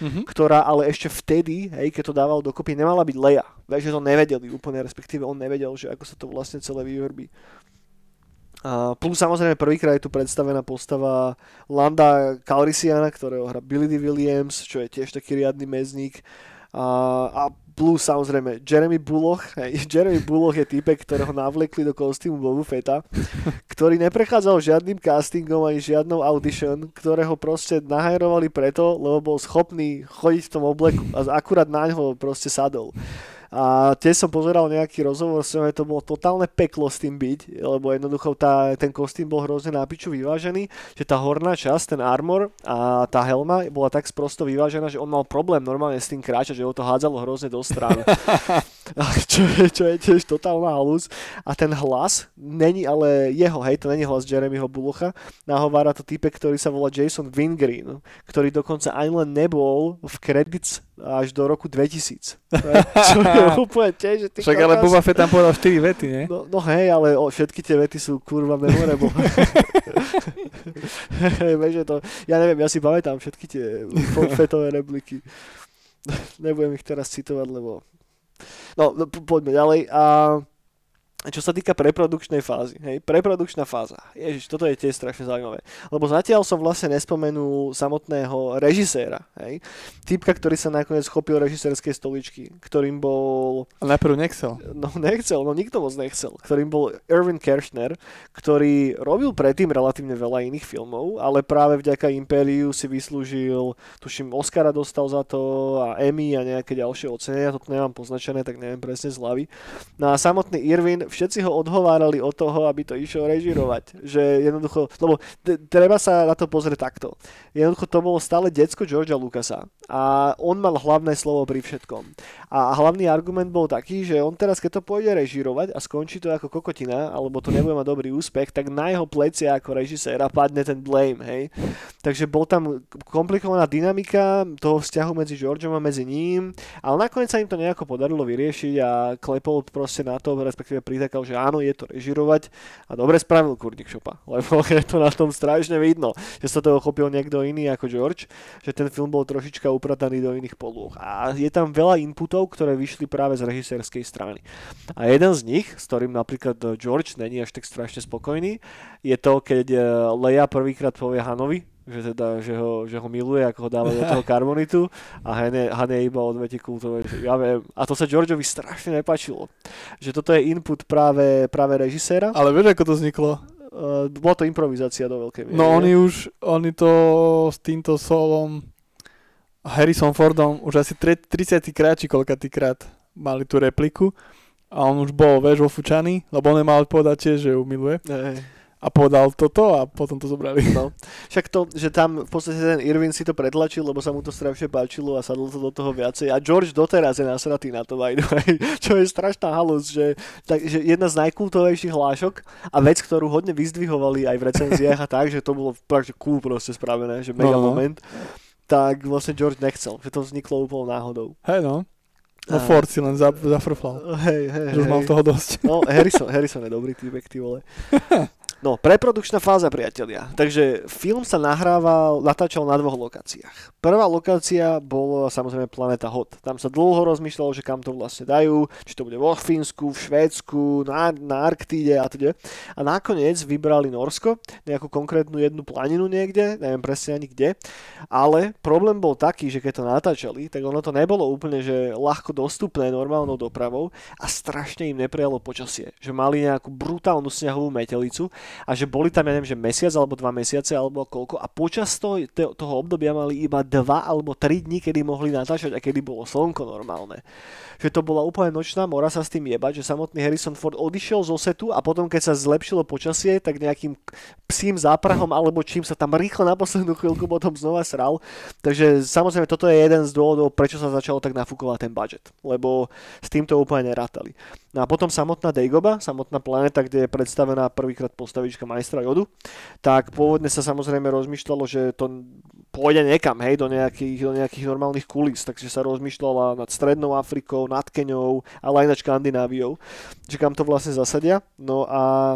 Mhm. ktorá ale ešte vtedy, hej, keď to dával dokopy, nemala byť Leia. Vieš, že to nevedeli úplne, respektíve on nevedel, že ako sa to vlastne celé vyvrbí. A plus samozrejme prvýkrát je tu predstavená postava Landa Calrissiana, ktorého hrá Billy D. Williams, čo je tiež taký riadny mezník. A, a plus samozrejme Jeremy Bulloch. Hej. Jeremy Bulloch je typek, ktorého navlekli do kostýmu Boba Fetta, ktorý neprechádzal žiadnym castingom ani žiadnou audition, ktorého proste nahajrovali preto, lebo bol schopný chodiť v tom obleku a akurát na ňo proste sadol. A tiež som pozeral nejaký rozhovor s ňou, to bolo totálne peklo s tým byť, lebo jednoducho tá, ten kostým bol hrozne na piču vyvážený, že tá horná časť, ten armor a tá helma bola tak sprosto vyvážená, že on mal problém normálne s tým kráčať, že ho to hádzalo hrozne do strán. čo, je, čo je tiež totálna halus. A ten hlas, není ale jeho, hej, to není hlas Jeremyho Bullocha, nahovára to typek, ktorý sa volá Jason Wingreen, ktorý dokonca ani len nebol v credits až do roku 2000. Čo je úplne tiež, že ty Však ale. Boba Fett tam povedal 4 vety, nie? No, no hej, ale o, všetky tie vety sú kurva memorable. Hej, vieš, že to, ja neviem, ja si pamätám všetky tie fetové repliky. Nebudem ich teraz citovať, lebo... No, no po- poďme ďalej. A čo sa týka preprodukčnej fázy, hej, preprodukčná fáza, ježiš, toto je tiež strašne zaujímavé, lebo zatiaľ som vlastne nespomenul samotného režiséra, hej, typka, ktorý sa nakoniec chopil režisérskej stoličky, ktorým bol najprv nechcel. No nechcel, no nikto moc nechcel. Ktorým bol Irvin Kershner, ktorý robil predtým relatívne veľa iných filmov, ale práve vďaka Imperiu si vyslúžil, tuším, Oscara dostal za to a Emmy a nejaké ďalšie ocenenia, to nemám poznačené, tak neviem presne z hlavy. No a samotný Irvin, všetci ho odhovárali od toho, aby to išiel režirovať. Že jednoducho, lebo t- treba sa na to pozrieť takto. Jednoducho to bolo stále decko Georgia Lucasa a on mal hlavné slovo pri všetkom. A hlavný argument bol taký, že on teraz, keď to pôjde režirovať a skončí to ako kokotina, alebo to nebude mať dobrý úspech, tak na jeho plecia ako režiséra padne ten blame, hej. Takže bol tam komplikovaná dynamika toho vzťahu medzi Georgeom a medzi ním, ale nakoniec sa im to nejako podarilo vyriešiť a klepol proste na to, respektíve pritakal, že áno, je to režirovať a dobre spravil kurník šopa, lebo je to na tom strašne vidno, že sa toho chopil niekto iný ako George, že ten film bol trošička uprataný do iných polôch. A je tam veľa inputov, ktoré vyšli práve z režisérskej strany. A jeden z nich, s ktorým napríklad George není až tak strašne spokojný, je to, keď eh, Leia prvýkrát povie Hanovi, že, teda, že, ho, že ho miluje, ako ho dáva do toho karbonitu a Hane, Hane iba odvetí kultové, ja viem. A to sa Georgeovi strašne nepačilo. Že toto je input práve, práve režiséra. Ale vieš, ako to vzniklo? Uh, bola to improvizácia do veľkej miery. No oni už, oni to s týmto solom Harrison Fordom už asi tre- 30 krát či koľkatý krát mali tú repliku a on už bol, vieš, ofúčaný, lebo on nemal povedať tiež, že ju miluje Hej. A povedal toto a potom to zobrali. No. Však to, že tam v podstate ten Irvin si to pretlačil, lebo sa mu to strašne páčilo a sadlo to do toho viacej. A George doteraz je nasratý na to, by the way, čo je strašná halus, že, tak, že jedna z najkultovejších hlášok a vec, ktorú hodne vyzdvihovali aj v recenziách a tak, že to bolo že cool proste spravené, že mega No, no. moment tak vlastne George nechcel, že to vzniklo úplne náhodou. Hej no. No A- Ford si len za, zafrflal. Hej, hej, už hej. toho dosť. No, Harrison, Harrison je dobrý týpek, ty vole. No, preprodukčná fáza, priatelia. Takže film sa nahrával, natáčal na dvoch lokáciách. Prvá lokácia bola samozrejme Planeta Hot. Tam sa dlho rozmýšľalo, že kam to vlastne dajú, či to bude vo Fínsku, v Švédsku, na, na Arktíde a teda. A nakoniec vybrali Norsko, nejakú konkrétnu jednu planinu niekde, neviem presne ani kde. Ale problém bol taký, že keď to natáčali, tak ono to nebolo úplne že ľahko dostupné normálnou dopravou a strašne im neprijalo počasie. Že mali nejakú brutálnu snehovú metelicu a že boli tam, ja neviem, že mesiac alebo dva mesiace alebo koľko a počas toho, toho obdobia mali iba dva alebo tri dní, kedy mohli natáčať a kedy bolo slnko normálne. Že to bola úplne nočná mora sa s tým jebať, že samotný Harrison Ford odišiel zo setu a potom keď sa zlepšilo počasie, tak nejakým psím záprahom alebo čím sa tam rýchlo na poslednú chvíľku potom znova sral. Takže samozrejme toto je jeden z dôvodov, prečo sa začalo tak nafúkovať ten budget, lebo s týmto úplne nerátali. No a potom samotná Dagobah, samotná planéta, kde je predstavená prvýkrát postavička majstra Jodu, tak pôvodne sa samozrejme rozmýšľalo, že to pôjde niekam, hej, do nejakých, do nejakých normálnych kulís, takže sa rozmýšľala nad Strednou Afrikou, nad Keňou, ale aj nad Škandináviou, že kam to vlastne zasadia. No a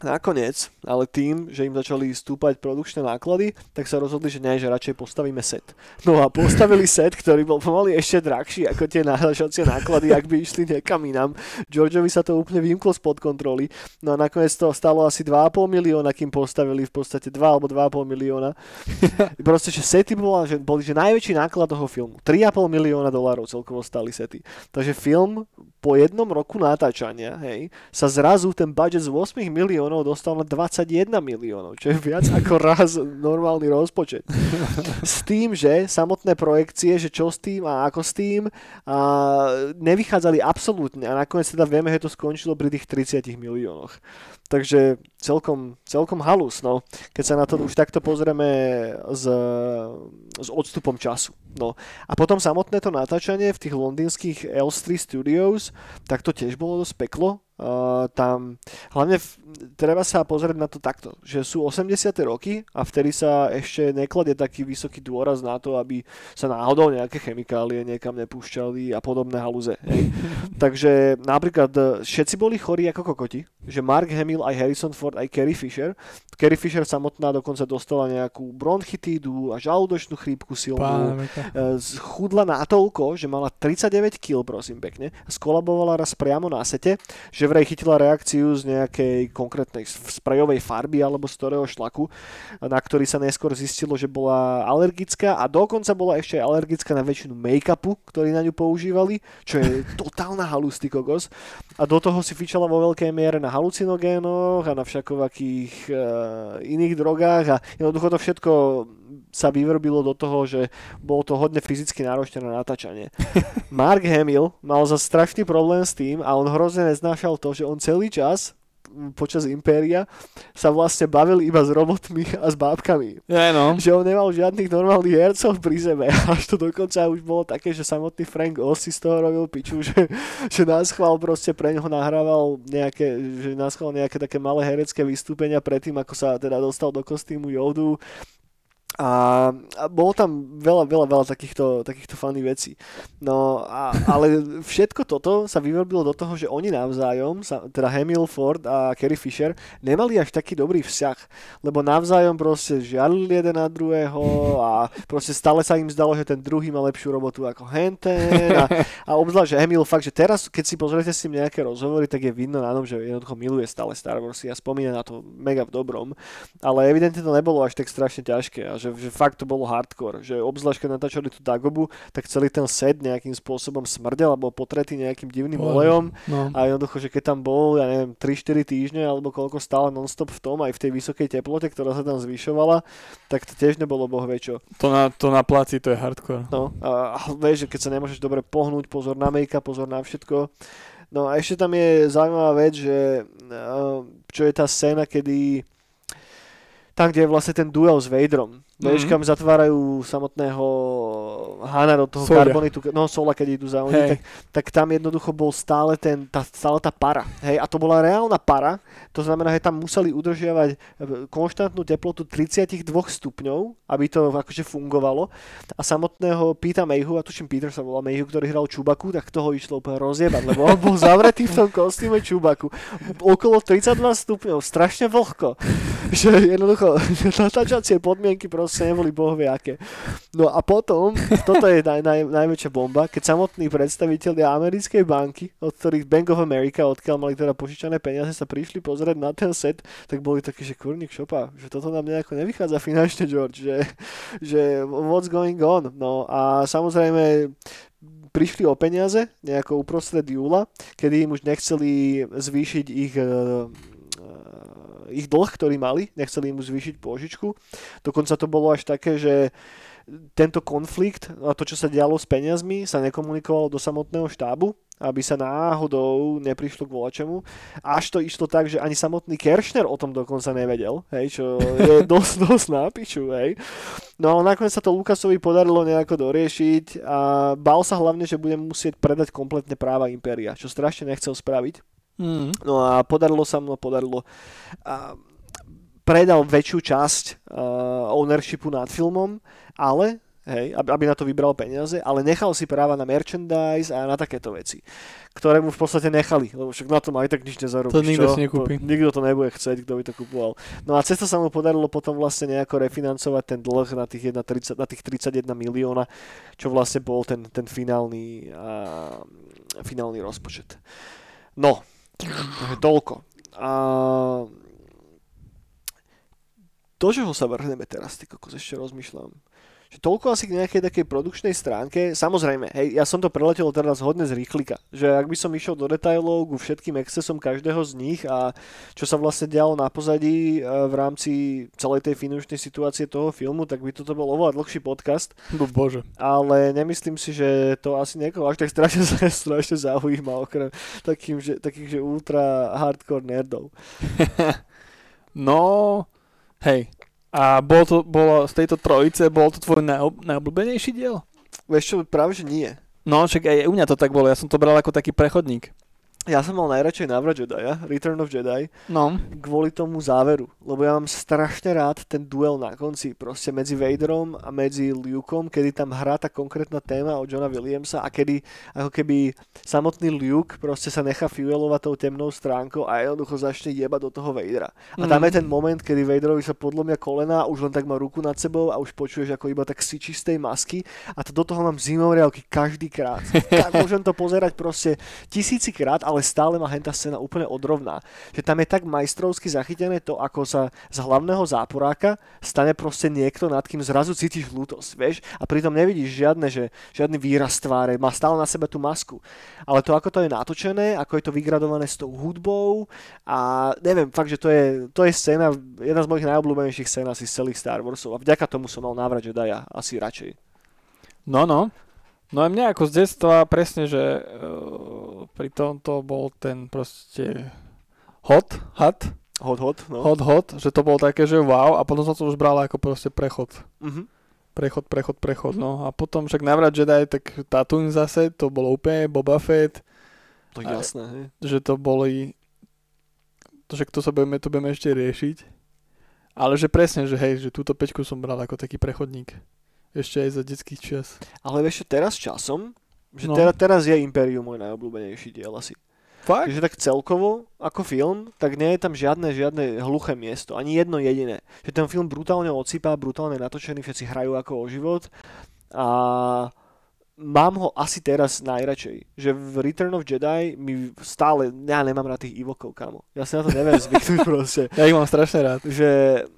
Nakoniec, ale tým, že im začali stúpať produkčné náklady, tak sa rozhodli, že nie, že radšej postavíme set. No a postavili set, ktorý bol pomaly ešte drahší ako tie nahražacie náklady, ak by išli niekam inám. Georgeovi sa to úplne vymklo spod kontroly. No a nakoniec to stalo asi 2,5 milióna, kým postavili v podstate 2 alebo 2,5 milióna. Proste, že sety bola, že boli že najväčší náklad toho filmu. 3,5 milióna dolárov celkovo stali sety. Takže film po jednom roku natáčania, hej, sa zrazu ten budget z 8 miliónov dostal na 21 miliónov, čo je viac ako raz normálny rozpočet. S tým, že samotné projekcie, že čo s tým a ako s tým, a nevychádzali absolútne a nakoniec teda vieme, že to skončilo pri tých 30 miliónoch. Takže celkom, celkom halus, no. Keď sa na to už takto pozrieme s, s odstupom času. No. A potom samotné to natáčanie v tých londýnskych L3 Studios, tak to tiež bolo dosť peklo. Uh, tam, hlavne v, treba sa pozrieť na to takto, že sú 80. roky a vtedy sa ešte nekladie taký vysoký dôraz na to, aby sa náhodou nejaké chemikálie niekam nepúšťali a podobné halúze. Takže napríklad e, všetci boli chorí ako kokoti, že Mark Hamill, aj Harrison Ford, aj Carrie Fisher. Carrie Fisher samotná dokonca dostala nejakú bronchitídu a žalúdočnú chrípku silnú. Pána Veka. E, schudla natoľko, že mala 39 kg, prosím pekne, skolabovala raz priamo na sete, že vraj chytila reakciu z nejakej konkrétnej sprejovej farby alebo z ktorého šlaku, na ktorý sa neskôr zistilo, že bola alergická a dokonca bola ešte aj alergická na väčšinu make-upu, ktorý na ňu používali, čo je totálna halusty kokos. A do toho si fičala vo veľkej miere na halucinogénoch a na všakovakých e, iných drogách a jednoducho to všetko sa vyvrbilo do toho, že bolo to hodne fyzicky náročné na natáčanie. Mark Hamill mal za strašný problém s tým a on hrozne neznášal to, že on celý čas počas Impéria sa vlastne bavil iba s robotmi a s bábkami. Je no. Že on nemal žiadnych normálnych hercov pri sebe. Až to dokonca už bolo také, že samotný Frank Oz si z toho robil piču, že, že nás chval proste pre ňoho nahrával nejaké, že nás chval nejaké také malé herecké vystúpenia predtým, ako sa teda dostal do kostýmu Jodu. A, a bolo tam veľa, veľa, veľa takýchto, takýchto funny vecí. No, a, ale všetko toto sa vyvrbilo do toho, že oni navzájom, sa, teda Hamill, Ford a Carrie Fisher, nemali až taký dobrý vzťah, lebo navzájom proste žiarili jeden na druhého a proste stále sa im zdalo, že ten druhý má lepšiu robotu ako Henten a, a obzvlášť, že Hamill fakt, že teraz, keď si pozriete s ním nejaké rozhovory, tak je vidno na tom, že jednoducho miluje stále Star Warsy a spomína na to mega v dobrom, ale evidentne to nebolo až tak strašne ťažké a že, že fakt to bolo hardcore, že obzvlášť keď natáčali tú Dagobu, tak celý ten set nejakým spôsobom smrdel alebo potretý nejakým divným Oj. olejom no. a jednoducho, že keď tam bol, ja neviem, 3-4 týždne alebo koľko stále non-stop v tom, aj v tej vysokej teplote, ktorá sa tam zvyšovala, tak to tiež nebolo boh vie čo. To na, to na placi, to je hardcore. No, a, a vieš, že keď sa nemôžeš dobre pohnúť, pozor na make pozor na všetko. No a ešte tam je zaujímavá vec, že uh, čo je tá scéna, kedy tam, kde je vlastne ten duel s Vaderom. Vieš, Mhm. kam zatvárajú samotného Hana do toho Soľa. karbonitu, no Sola, keď idú za oni, Hej. tak, tak tam jednoducho bol stále, ten, tá, stále tá para. Hej, a to bola reálna para, to znamená, že tam museli udržiavať e, konštantnú teplotu 32 stupňov, aby to akože fungovalo. A samotného Pita Mayhu, a tuším Peter sa volá Mayhu, ktorý hral Čubaku, tak toho išlo úplne rozjebať, lebo on bol zavretý v tom kostýme Čubaku. Okolo 32 stupňov, strašne vlhko. Že jednoducho natáčacie podmienky proste neboli bohvie aké. No a potom, toto je naj, naj, najväčšia bomba, keď samotní predstavitelia americkej banky, od ktorých Bank of America, odkiaľ mali teda požičané peniaze, sa prišli pozrieť na ten set, tak boli takí, že kurník šopa, že toto nám nejako nevychádza finančne, George, že, že what's going on. No a samozrejme prišli o peniaze nejako uprostred júla, kedy im už nechceli zvýšiť ich eh, ich dlh, ktorý mali, nechceli im zvýšiť pôžičku. Dokonca to bolo až také, že tento konflikt a to, čo sa dialo s peniazmi, sa nekomunikovalo do samotného štábu, aby sa náhodou neprišlo k volačemu. Až to išlo tak, že ani samotný Kershner o tom dokonca nevedel, hej, čo je dosť, dosť nápiču, hej. No ale nakoniec sa to Lukasovi podarilo nejako doriešiť a bál sa hlavne, že bude musieť predať kompletne práva Impéria, čo strašne nechcel spraviť. Mm. No a podarilo sa mu, podarilo. A predal väčšiu časť uh, ownershipu nad filmom, ale hej, aby, na to vybral peniaze, ale nechal si práva na merchandise a na takéto veci, ktoré mu v podstate nechali, lebo však na tom aj tak nič nezarobíš. To nikto čo? si nekúpi. To, nikto to nebude chcieť, kto by to kupoval. No a cesta sa mu podarilo potom vlastne nejako refinancovať ten dlh na tých, 1, 30, na tých 31 milióna, čo vlastne bol ten, ten finálny, uh, finálny rozpočet. No, toľko. A do čoho sa vrhneme teraz, ty kokos, ešte rozmýšľam. Že toľko asi k nejakej takej produkčnej stránke. Samozrejme, hej, ja som to preletel teraz hodne z rýchlika. Že ak by som išiel do detailov ku všetkým excesom každého z nich a čo sa vlastne dialo na pozadí e, v rámci celej tej finančnej situácie toho filmu, tak by toto bol oveľa dlhší podcast. No bože. Ale nemyslím si, že to asi niekoho až tak strašne, strašne zaujíma, okrem takým, že, takých, že ultra hardcore nerdov. No, hej. A bol to, bolo z tejto trojice, bol to tvoj najob, najobľúbenejší diel? Vieš čo, práve že nie. No, však aj u mňa to tak bolo, ja som to bral ako taký prechodník. Ja som mal najradšej návrat Jedi, Return of Jedi, No, kvôli tomu záveru, lebo ja mám strašne rád ten duel na konci, proste medzi Vaderom a medzi Lukeom, kedy tam hrá tá konkrétna téma od Johna Williamsa a kedy ako keby samotný Luke proste sa nechá fuelovať tou temnou stránkou a jednoducho začne jebať do toho Vadera. A tam Mm. je ten moment, kedy Vaderovi sa podlomia kolena už len tak má ruku nad sebou a už počuješ, ako iba tak syčí z tej masky a to do toho mám zimomriavky každý krát. Ka- Môžem to pozerať proste tisícikrát, ale stále ma henta scéna úplne odrovná. Že tam je tak majstrovsky zachytené to, ako sa z hlavného záporáka stane proste niekto, nad kým zrazu cítiš lútosť, vieš? A pritom nevidíš žiadne, že, žiadny výraz tváre, má stále na sebe tú masku. Ale to, ako to je natočené, ako je to vygradované s tou hudbou a neviem, fakt, že to je, to je scéna, jedna z mojich najobľúbenejších scén asi z celých Star Warsov a vďaka tomu som mal návrat Jedi asi radšej. no, no. No a mňa ako z detstva presne, že uh, pri tomto bol ten proste hot, hot, Hot, hot, no. hot, hot, že to bolo také, že wow a potom som to už bral ako proste prechod. Mhm. Prechod, prechod, prechod, no. A potom však navrat Jedi, tak Tatooine zase, to bolo úplne Boba Fett, To je jasné, hej. že to boli, to, že to sa budeme, to budeme ešte riešiť. Ale že presne, že hej, že túto peťku som bral ako taký prechodník. Ešte aj za detských čias. Ale vieš, teraz časom, že No. teraz, teraz je Imperium môj najobľúbenejší diel asi. Fakt? Takže tak celkovo, ako film, tak nie je tam žiadne, žiadne hluché miesto, ani jedno jediné. Že ten film brutálne odsýpa, brutálne natočený, všetci hrajú ako o život a mám ho asi teraz najradšej. Že v Return of Jedi mi stále, ja nemám rád tých Ivokov, kamo. Ja sa na to neviem zvyknúť proste. Ja ich mám strašne rád. Že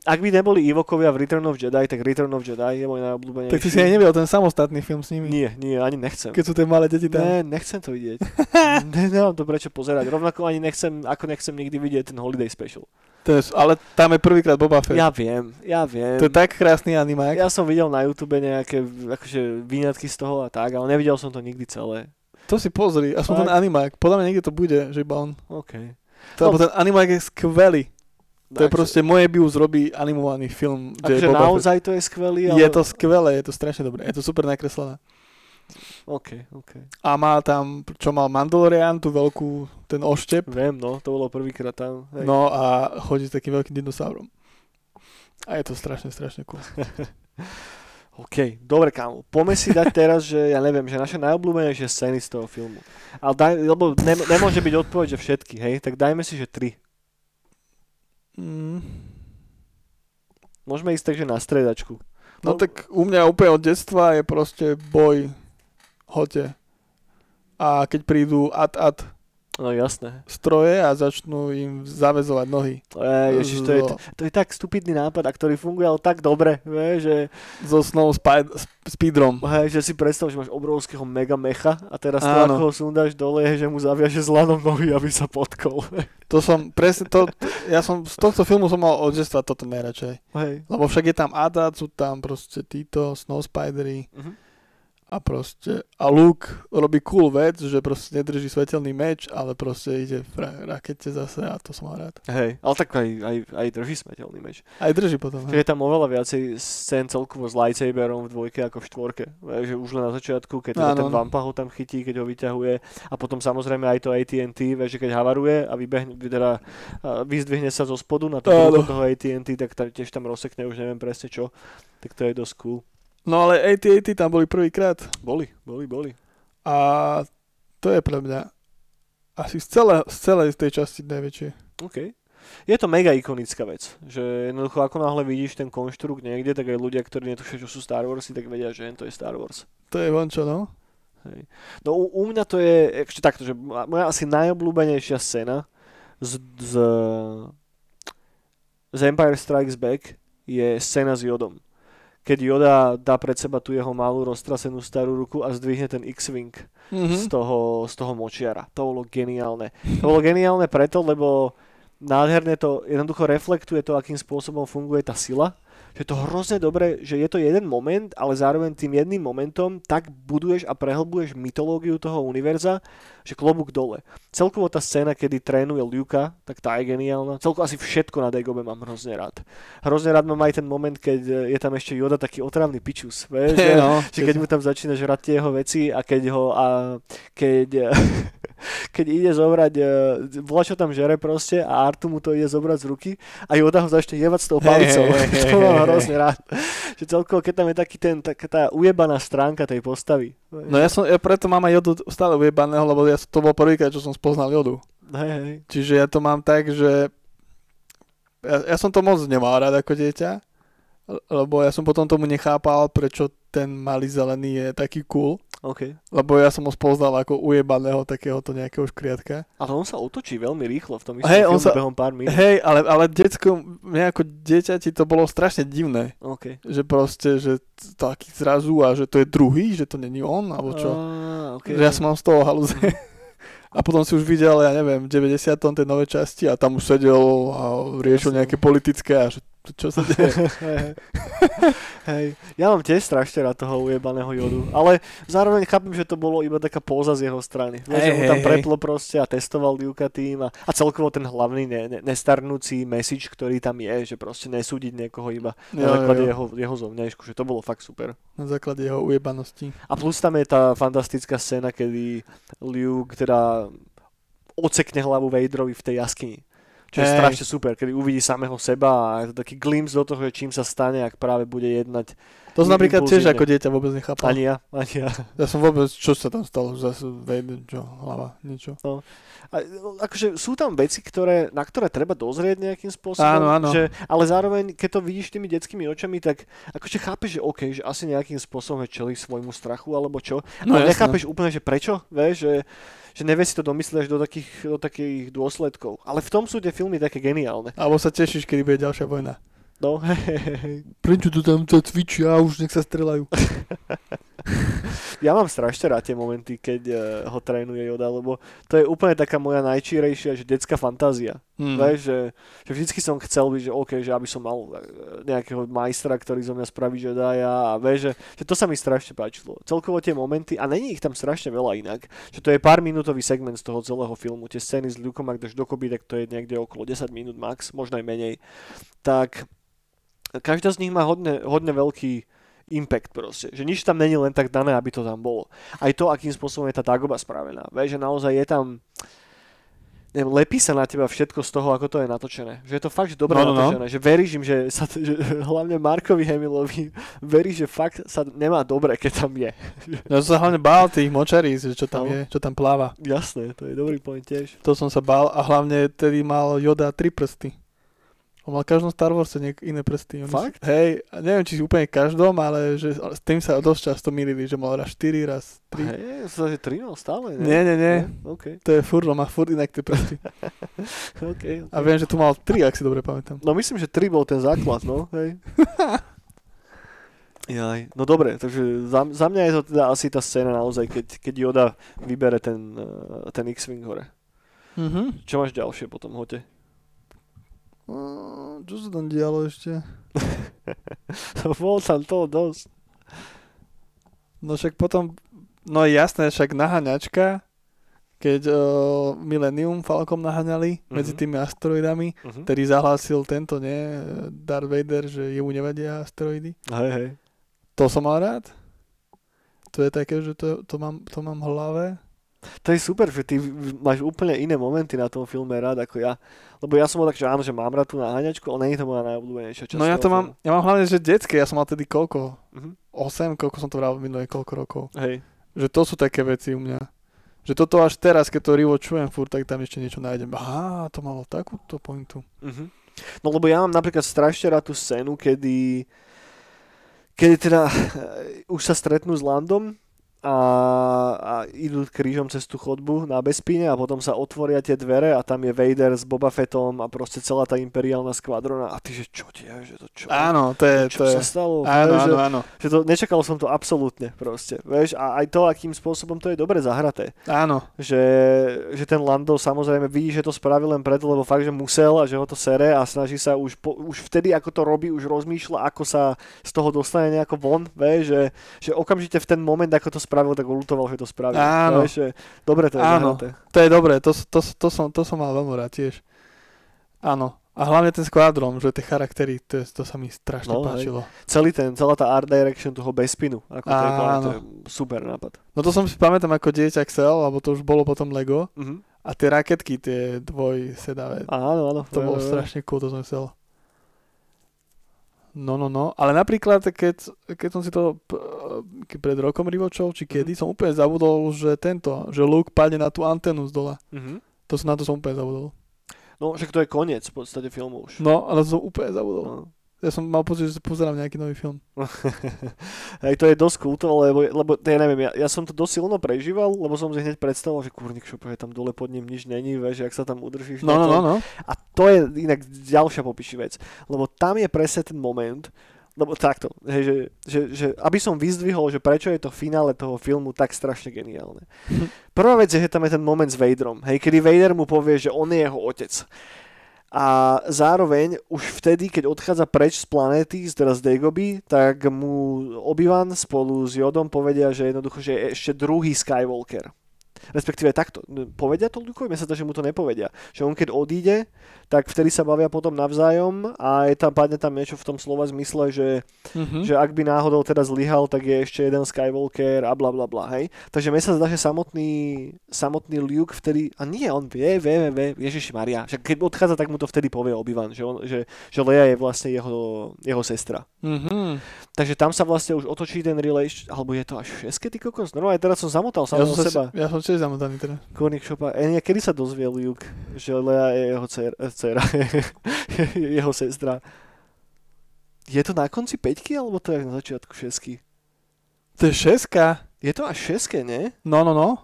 ak by neboli Ivokovia v Return of Jedi, tak Return of Jedi je môj najobľúbenejší. Tak ty si aj nevidel ten samostatný film s nimi? Nie, nie, ani nechcem. Keď sú tie malé deti tam. Ne, nechcem to vidieť. ne, nemám to prečo pozerať. Rovnako ani nechcem, ako nechcem nikdy vidieť ten Holiday Special. To je, ale tam je prvýkrát Boba Fett. Ja viem, ja viem. To je tak krásny animák. Ja som videl na YouTube nejaké akože výňatky z toho a tak, ale nevidel som to nikdy celé. To si pozri, aspoň ten Fakt? animák. Podľa mňa niekde to bude, že iba on. OK. To, No. Ten animák je skvelý. To je proste, moje Bius robí animovaný film. je Akože naozaj to je skvelý, ale... Je to skvelé, je to strašne dobré. Je to super nakreslené. OK, OK. A má tam, čo mal Mandalorian, tú veľkú, ten oštep. Viem, no, to bolo prvýkrát tam. Hej. No a chodí s takým veľkým dinosaurom. A je to strašne, strašne cool. OK, dobre kámo, poďme si dať teraz, že ja neviem, že naše najobľúbenejšie scény z toho filmu. Ale daj, lebo ne, nemôže byť odpoveď, že všetky, hej, tak dajme si, že tri. Mm. Môžeme ísť takže na stredačku. No tak u mňa úplne od detstva je proste boj hote. A keď prídu at-at No jasné. stroje a začnú im zavezovať nohy E, ježiš, to, je, Zo- to je tak stupidný nápad, a ktorý funguje ale tak dobre, vie, že, so snow spide, sp- speedrom. hej, že si predstav, že máš obrovského mega mecha a teraz to, ako ho sundáš dole, že mu zaviaže z lanom nohy, aby sa potkol. To som presne, to, ja som z tohto filmu som mal od detstva toto najradšej. hej. Lebo však je tam Adat, sú tam proste títo Snow Spidery Mhm. A proste, a Luke robí cool vec, že proste nedrží svetelný meč, ale proste ide v ra- rakete zase a to som mal rád. Hej, ale tak aj, aj, aj drží smetelný meč. Aj drží potom. Hej. je tam oveľa viacej scén celkovo s lightsaberom v dvojke ako v štvorke. Že už len na začiatku, keď teda Áno, ten. Vampa ho tam chytí, keď ho vyťahuje a potom samozrejme aj to AT&T, že keď havaruje a vybehne, teda, vyzdvihne sa zo spodu na to toho AT&T, tak tam, tiež tam rozsekne, už neviem presne čo. Tak to je dosť cool. No ale AT-AT tam boli prvýkrát Boli, boli, boli. a to je pre mňa asi z, celé, z celej tej časti najväčšie. OK. Je to mega ikonická vec, že jednoducho ako náhle vidíš ten konštrukt niekde, tak aj ľudia, ktorí netušia, čo sú Star Warsy, tak vedia, že to je Star Wars. To je vončo, no. Hej. No u, u mňa to je ešte takto, že moja asi najobľúbenejšia scéna z, z, z Empire Strikes Back je scéna s Jodom. Keď Yoda dá pred seba tú jeho malú roztrasenú starú ruku a zdvihne ten X-Wing Mhm. z, toho, z toho močiara. To bolo geniálne. To bolo geniálne preto, lebo nádherne to jednoducho reflektuje to, akým spôsobom funguje tá sila. Že je to hrozne dobre, že je to jeden moment, ale zároveň tým jedným momentom tak buduješ a prehlbuješ mytológiu toho univerza, že klobúk dole. Celkovo tá scéna, kedy trénuje Luka, tak tá je geniálna. Celkovo asi všetko na Dagobe mám hrozne rád. Hrozne rád mám aj ten moment, keď je tam ešte Yoda taký otravný pičus. Vieš, že, no, že keď mu tam začína žrať tie jeho veci a keď ho a keď, keď ide zobrať, bola čo tam žere proste a Artu mu to ide zobrať z ruky a Yoda ho začne jevať s tou palicou. Hej, hej, to mám hrozne rád. Že celkovo, keď tam je taký ten, taká tá ujebaná stránka tej postavy. No ja, som, ja preto mám aj jodu stále ujebaného, lebo ja, to bol prvýkrát, čo som spoznal jodu. Hej, hej. Čiže ja to mám tak, že ja, ja som to moc nemal rád ako dieťa, lebo ja som potom tomu nechápal, prečo ten malý zelený je taký cool, OK. lebo ja som ho spoznal ako ujebaného takéhoto nejakého škriatka. Ale on sa otočí veľmi rýchlo v tom istom hey, on sa- behom pár minút. Hej, ale, ale decko, mne ako dieťati to bolo strašne divné, OK. že proste, že taký zrazu a že to je druhý, že to není on, alebo čo. Á, okay. Že ja som mám z toho halúze. A potom si už videl, ja neviem, v 90. tej nové časti a tam už sedel a riešil nejaké politické a že čo sa deje. Hej. Ja mám tiež strašne rád toho ujebaného jodu, ale zároveň chápem, že to bolo iba taká póza z jeho strany. Vieš, že mu tam preplo proste a testoval Duka tým a, a celkovo ten hlavný ne, ne, nestarnúci message, ktorý tam je, že proste nesúdiť niekoho iba Jo, na základe jo. jeho, jeho zovňajšku, že to bolo fakt super. Na základe jeho ujebanosti. A plus tam je tá fantastická scéna, kedy Luke teda ocekne hlavu Vaderovi v tej jaskyni. Čo je Hej. strašne super, kedy uvidí samého seba a je to taký glimpse do toho, čím sa stane, ak práve bude jednať. To som napríklad tiež ako dieťa vôbec nechápal. Ani ja, ani ja. Ja som vôbec, čo sa tam stalo? Zase Vader, čo, hlava, niečo. A, akože sú tam veci, ktoré, na ktoré treba dozrieť nejakým spôsobom. Áno, áno. Že, ale zároveň, keď to vidíš tými detskými očami, tak akože chápeš, že OK, že asi nejakým spôsobom čelí svojmu strachu alebo čo. No ale jasné. nechápeš úplne, že prečo, vieš, že, že nevie si to domyslieť do takých, do takých dôsledkov. Ale v tom sú tie filmy také geniálne. Alebo sa tešíš, kedy bude ďalšia vojna. No, hej. Prečo tu tam to cvičia a už nech sa strelajú? Ja mám strašne rád tie momenty, keď uh, ho trénuje Yoda, lebo to je úplne taká moja najčírejšia, že detská fantázia. Hmm. Vieš, že, že vždycky som chcel byť, že OK, že aby som mal eh, nejakého majstra, ktorý zo mňa spraví Jedi'a a vieš, že, že to sa mi strašne páčilo. Celkovo tie momenty, a není ich tam strašne veľa inak, že to je pár minútový segment z toho celého filmu, tie scény s Lukeom, ak dáš dokopy, tak to je niekde okolo 10 minút max, možno aj menej. Tak každá z nich má hodne, hodne veľký impact proste. Že nič tam není len tak dané, aby to tam bolo. Aj to, akým spôsobom je tá Dagoba spravená. Vieš, že naozaj je tam neviem, lepí sa na teba všetko z toho, ako to je natočené. Že je to fakt že dobre No, no, no. natočené. Že veríš im, že, sa, že hlavne Markovi Hamilovi veríš, že fakt sa nemá dobre, keď tam je. Ja som sa hlavne bál tých močaríc, že čo tam No. je, čo tam pláva. Jasné, to je dobrý point tiež. To som sa bál a hlavne tedy mal Yoda tri prsty. On mal každom Star Warse niek- iné prsty. Fakt? Si, hej, neviem, či úplne každom, ale že s tým sa dosť často milili, že mal raz 4, raz 3. Hej, sa že 3 mal stále, ne? Nie, nie, nie. OK, To je furt, on má furt inak tie prsty. OK. A viem, že tu mal 3, ak si dobre pamätám. No myslím, že 3 bol ten základ, no, hej. Jaj, no dobre, takže za, za mňa je to teda asi tá scéna naozaj, keď, keď Yoda vybere ten, eh, ten X-Wing hore. Mhm. Čo máš ďalšie po tom hote? Uh, čo sa tam dialo ešte? Bol tam toho dosť. No však potom, no jasné, však naháňačka, keď uh, Millennium Falcom naháňali Mhm. medzi tými asteroidami, Uh-huh. ktorý zahlásil tento, nie, Darth Vader, že jemu nevadia asteroidy. Hej, hej. To som mal rád. To je také, že to, to, mám, to mám v hlave. To je super, že ty máš úplne iné momenty na tom filme rád ako ja. Lebo ja som bol tak, že áno, že mám rád tú naháňačku, ale nie je to moja najobľúbenejšia časť. No ja to mám, ja mám hlavne, že detské, ja som mal tedy koľko? filmu. 8, Mhm. koľko som to vral minulé, koľko rokov. Hej. Že to sú také veci u mňa. Že toto až teraz, keď to rewatchujem furt, tak tam ešte niečo nájdem. Aha, to malo takúto pointu. Mhm. No lebo ja mám napríklad strašne rád tú scénu, kedy kedy teda eh, už sa stretnú s Landom a, a idú krížom cez tú chodbu na Bespíne a potom sa otvoria tie dvere a tam je Vader s Boba Fettom a proste celá tá imperiálna skvadrona a ty, že čo ti je, že to čo? Áno, to je, čo to je. sa stalo? Áno, Vieš, áno, že, áno. že to, nečakal som to absolútne proste, vieš, a aj to, akým spôsobom to je dobre zahraté Áno, že, že ten Lando samozrejme vidí, že to spravil len preto, lebo fakt, že musel a že ho to sere a snaží sa už, po, už vtedy, ako to robí, už rozmýšľa, ako sa z toho dostane nejako von, vie, že, že okamžite v ten moment, ako to spravil, tak ho lutoval, že to spravil. Áno. Vieš, že dobre to je Áno. zahraté. to je dobré, to, to, to, som, to som mal veľmi rád tiež. Áno. A hlavne ten skvádrom, že tie charaktery, to, je- to sa mi strašne No, hej. páčilo. Celý ten, celá tá art direction toho bezpinu, ako to je, to je super nápad. No to som si pamätám ako dieťa chcel, lebo to už bolo potom Lego. Mhm. A tie raketky, tie dvojsedavé, Áno, áno. to bolo strašne cool, to som chcel. No, no, no. Ale napríklad, keď, keď som si to pred rokom rivočol, či kedy, som úplne zabudol, že tento, že Luke padne na tú antenu z dola. Mhm. To som na to som úplne zabudol. No, však to je koniec v podstate filmu už. No, ale som úplne zabudol. No. Ja som mal pocit, že pozerám nejaký nový film. Hej, to je dosť kulto, lebo, lebo ja neviem, ja, ja som to dosť silno prežíval, lebo som si hneď predstavoval, že kurník šup, je tam dole pod ním nič není, vieš, jak sa tam udržíš. No, no, no, no. A to je inak ďalšia popiši vec, lebo tam je presne ten moment, lebo takto, hej, že, že, že, aby som vyzdvihol, že prečo je to finále toho filmu tak strašne geniálne. Prvá vec je, že tam je ten moment s Vaderom, hej, kedy Vader mu povie, že on je jeho otec. A zároveň už vtedy, keď odchádza preč z planéty, z- teda z Dagoby, tak mu Obi-Wan spolu s Jodom povedia, že jednoducho, že je ešte druhý Skywalker. Respektíve takto. Povedia to Lukovi? Mne sa zdá, že mu to nepovedia. Že on keď odíde, tak vtedy sa bavia potom navzájom a je tam, padne tam niečo v tom slova zmysle, že, Mhm. že ak by náhodou teda zlyhal, tak je ešte jeden Skywalker a bla bla bla, hej. Takže mne sa zdá, že samotný, samotný Luke vtedy, a nie, on vie, vie, vie, vie Ježiši Maria, však keď odchádza, tak mu to vtedy povie Obi-Wan, že, on, že, že Leia je vlastne jeho, jeho sestra. Mhm. Takže tam sa vlastne už otočí ten relation, alebo je to až v šeske, ty kokos? No aj teraz som zamotal Ja samého som, seba. ja som tiež zamotaný teraz. Korník šopa. E, kedy sa dozvie Luke, že Lea je jeho dcer, eh, dcera, jeho sestra? Je to na konci peťky, alebo to je na začiatku šesky? To je šeska. Je to až šeske, nie? No, no, no.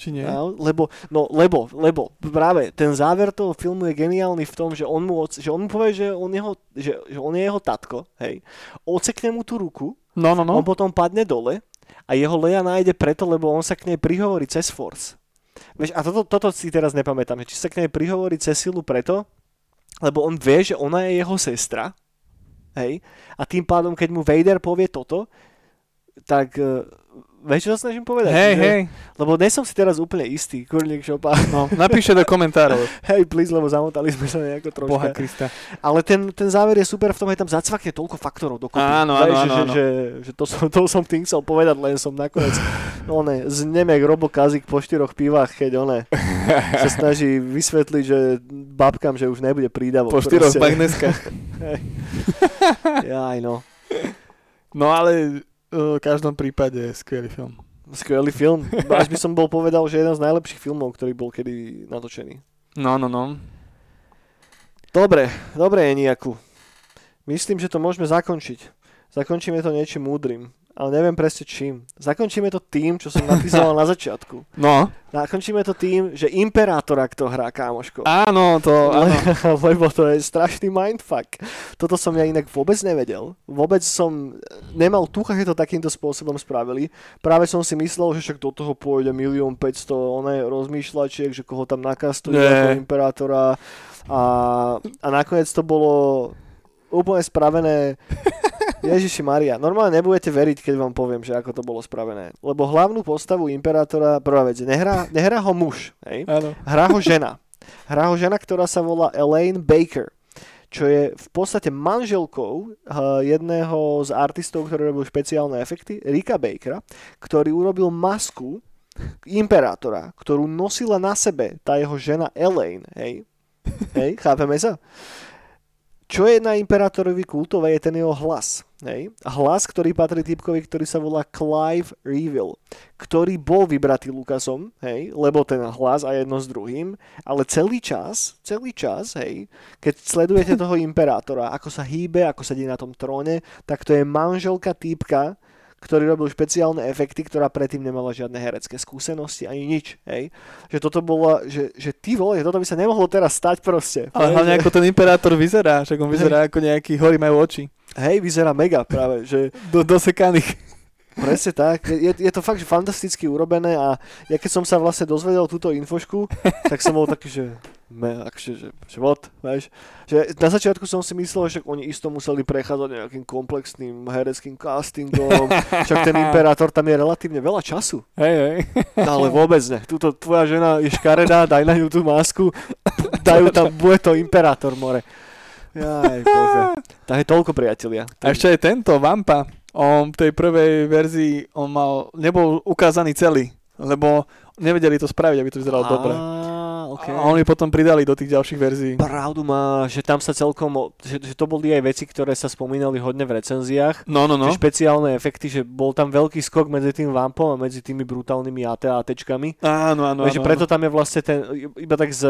Či nie? A, lebo, no, lebo, lebo práve ten záver toho filmu je geniálny v tom, že on mu, že on mu povie, že on, jeho, že, že on je jeho tatko, hej. Ocekne mu tú ruku, No, no, no. on potom padne dole a jeho Leia nájde preto, lebo on sa k nej prihovorí cez Force. Vieš, a toto, toto si teraz nepamätám, či sa k nej prihovorí cez silu preto, lebo on vie, že ona je jeho sestra, hej, a tým pádom, keď mu Vader povie toto, tak uh, vieš, čo sa snažím povedať? Hej, že, hej. Lebo nie som si teraz úplne istý, kurník šopa. No, napíšte do komentárov. Hej, please, lebo zamotali sme sa nejako troška. Boha Krista. Ale ten, ten záver je super v tom, že tam zacvakne toľko faktorov dokopy. Áno, Vieš, áno, že, áno, áno. Že, že, to, som, to som tým chcel povedať, len som nakoniec no ne, znem jak Robo Kazik po štyroch pivách, keď one sa snaží vysvetliť, že babkám, že už nebude prídavok. Po štyroch magneskách. Jaj, no. No ale v každom prípade skvelý film. Skvelý film. Až by som bol povedal, že jeden z najlepších filmov, ktorý bol kedy natočený. No, no, no. Dobre, dobre, Eniaku. Myslím, že to môžeme zakončiť. Zakončíme to niečím múdrym, ale neviem presne čím. Zakončíme to tým, čo som napísal na začiatku. No, Zakončíme to tým, že Imperátora kto hrá, kámoško. áno, to, áno. Le- lebo to je strašný mindfuck. Toto som ja inak vôbec nevedel. Vôbec som nemal tucha, že to takýmto spôsobom spravili. Práve som si myslel, že však do toho pôjde milión 500 oné rozmýšľačiek, že koho tam nakastujú ako Imperátora. A, a nakoniec to bolo úplne spravené Ježiši Maria, normálne nebudete veriť, keď vám poviem, že ako to bolo spravené. Lebo hlavnú postavu Imperátora, prvá vec, nehrá, nehrá ho muž, hej? áno. Hrá ho žena. Hrá ho žena, ktorá sa volá Elaine Baker čo je v podstate manželkou uh, jedného z artistov, ktorý robil špeciálne efekty, Rika Bakera, ktorý urobil masku Imperátora, ktorú nosila na sebe tá jeho žena Elaine, hej? Hej, chápeme sa? Čo je na Imperátorovi kultové, je ten jeho hlas. Hej? Hlas, ktorý patrí typkovi, ktorý sa volá Clive Reeville, ktorý bol vybratý Lukasom, hej? lebo ten hlas a jedno s druhým, ale celý čas, celý čas, hej, keď sledujete toho Imperátora, ako sa hýbe, ako sedí na tom tróne, tak to je manželka týpka, ktorý robil špeciálne efekty, ktorá predtým nemala žiadne herecké skúsenosti ani nič, hej. Že toto bolo, že, že ty vole, že toto by sa nemohlo teraz stať proste. Ale Hej, hlavne že- ako ten imperátor vyzerá, však on vyzerá ako nejaký, horí majú oči. Hej, vyzerá mega práve, že Do, dosekaných. Presne tak. Je, je to fakt, že fantasticky urobené a ja keď som sa vlastne dozvedel túto infošku, tak som bol taký, že me, akže, že, že what, vieš. Že na začiatku som si myslel, že oni isto museli prechádzať nejakým komplexným hereckým castingom, však ten imperátor tam je relatívne veľa času. Hej, hej. No ale vôbec ne. Tuto tvoja žena je škaredá, daj na ňu tú masku, dajú tam, bude to imperátor, more. Jaj, bože. Tak je toľko, priatelia. A ešte aj tento, Vampa, on v tej prvej verzii, on mal, nebol ukázaný celý, lebo nevedeli to spraviť, aby to vyzeralo dobre. Okay. A oni potom pridali do tých ďalších verzií. Pravdu má, že tam sa celkom, že, že to boli aj veci, ktoré sa spomínali hodne v recenziách. No, no, no. Že špeciálne efekty, že bol tam veľký skok medzi tým vampom a medzi tými brutálnymi AT-ATčkami. Áno, áno, No, áno. preto tam je vlastne ten, iba tak z,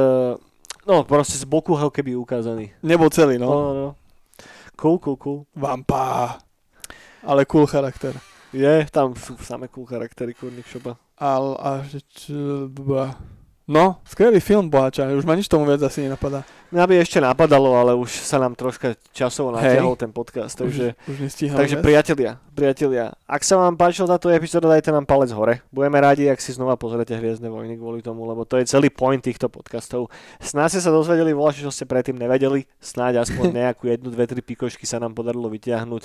no proste z boku ho keby ukázaný. Nebol celý, No, no. no, no. Cool, cool, cool. Vampa. Ale cool charakter. Je, tam sú samé cool charaktery, kurník šopa. Ale, a. No, skvelý film, bohača. Už ma nič tomu viac asi nenapadá. Mňa by ešte napadalo, ale už sa nám troška časovo natiahol ten podcast, takže... Už, už Takže priatelia, priatelia, ak sa vám páčila táto epizóda, dajte nám palec hore. Budeme radi, ak si znova pozriete Hviezdne vojny kvôli tomu, lebo to je celý point týchto podcastov. Snáď ste sa dozvedeli voľa, čo ste predtým nevedeli, snáď aspoň nejakú jednu, dve, tri pikošky sa nám podarilo vyťahnuť,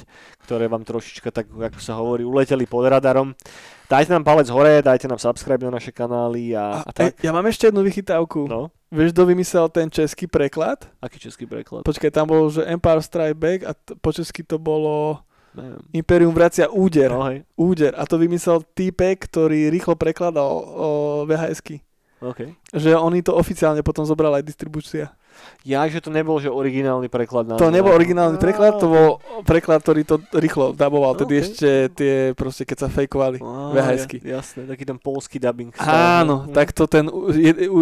ktoré vám trošička tak, ako sa hovorí, uleteli pod radarom. Dajte nám palec hore, dajte nám subscribe na naše kanály a, a A, tak. ja mám ešte jednu vychytávku. No, Vieš, kto vymyslel ten český preklad? aký český preklad? Počkaj, tam bol, že Empire Strike Back a t- po česky to bolo Neviem. Imperium vracia úder. No, hej, Úder. A to vymyslel týpek, ktorý rýchlo prekladal o VHSky. OK. Že oni to oficiálne potom zobrala aj distribúcia. Ja, že to nebol, že originálny preklad. na To nebol originálny preklad, to bol preklad, ktorý to rýchlo daboval. Tedy Ok. ešte tie, proste keď sa fejkovali. VHSky. ja- Jasné, taký ten polský dubbing. Áno, Hm. tak to ten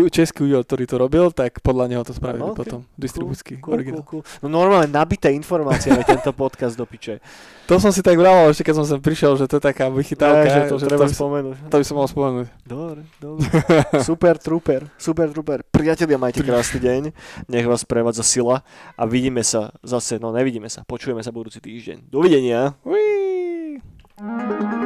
český údel, ktorý to robil, tak podľa neho to spravili Aha, ok. potom. Distribúcky Cool, originál. cool, cool. No normálne nabité informáciami tento podcast do piče. To som si tak vraval, ešte keď som sem prišiel, že to je taká vychytávka, že to že treba to, by, spomenúť. to by som mal spomenúť. Dobre, dobre. Super trooper, super trooper. Priatelia, majte krásny deň. nech vás prevádza sila a vidíme sa zase, no nevidíme sa, počujeme sa budúci týždeň. Dovidenia! Whee!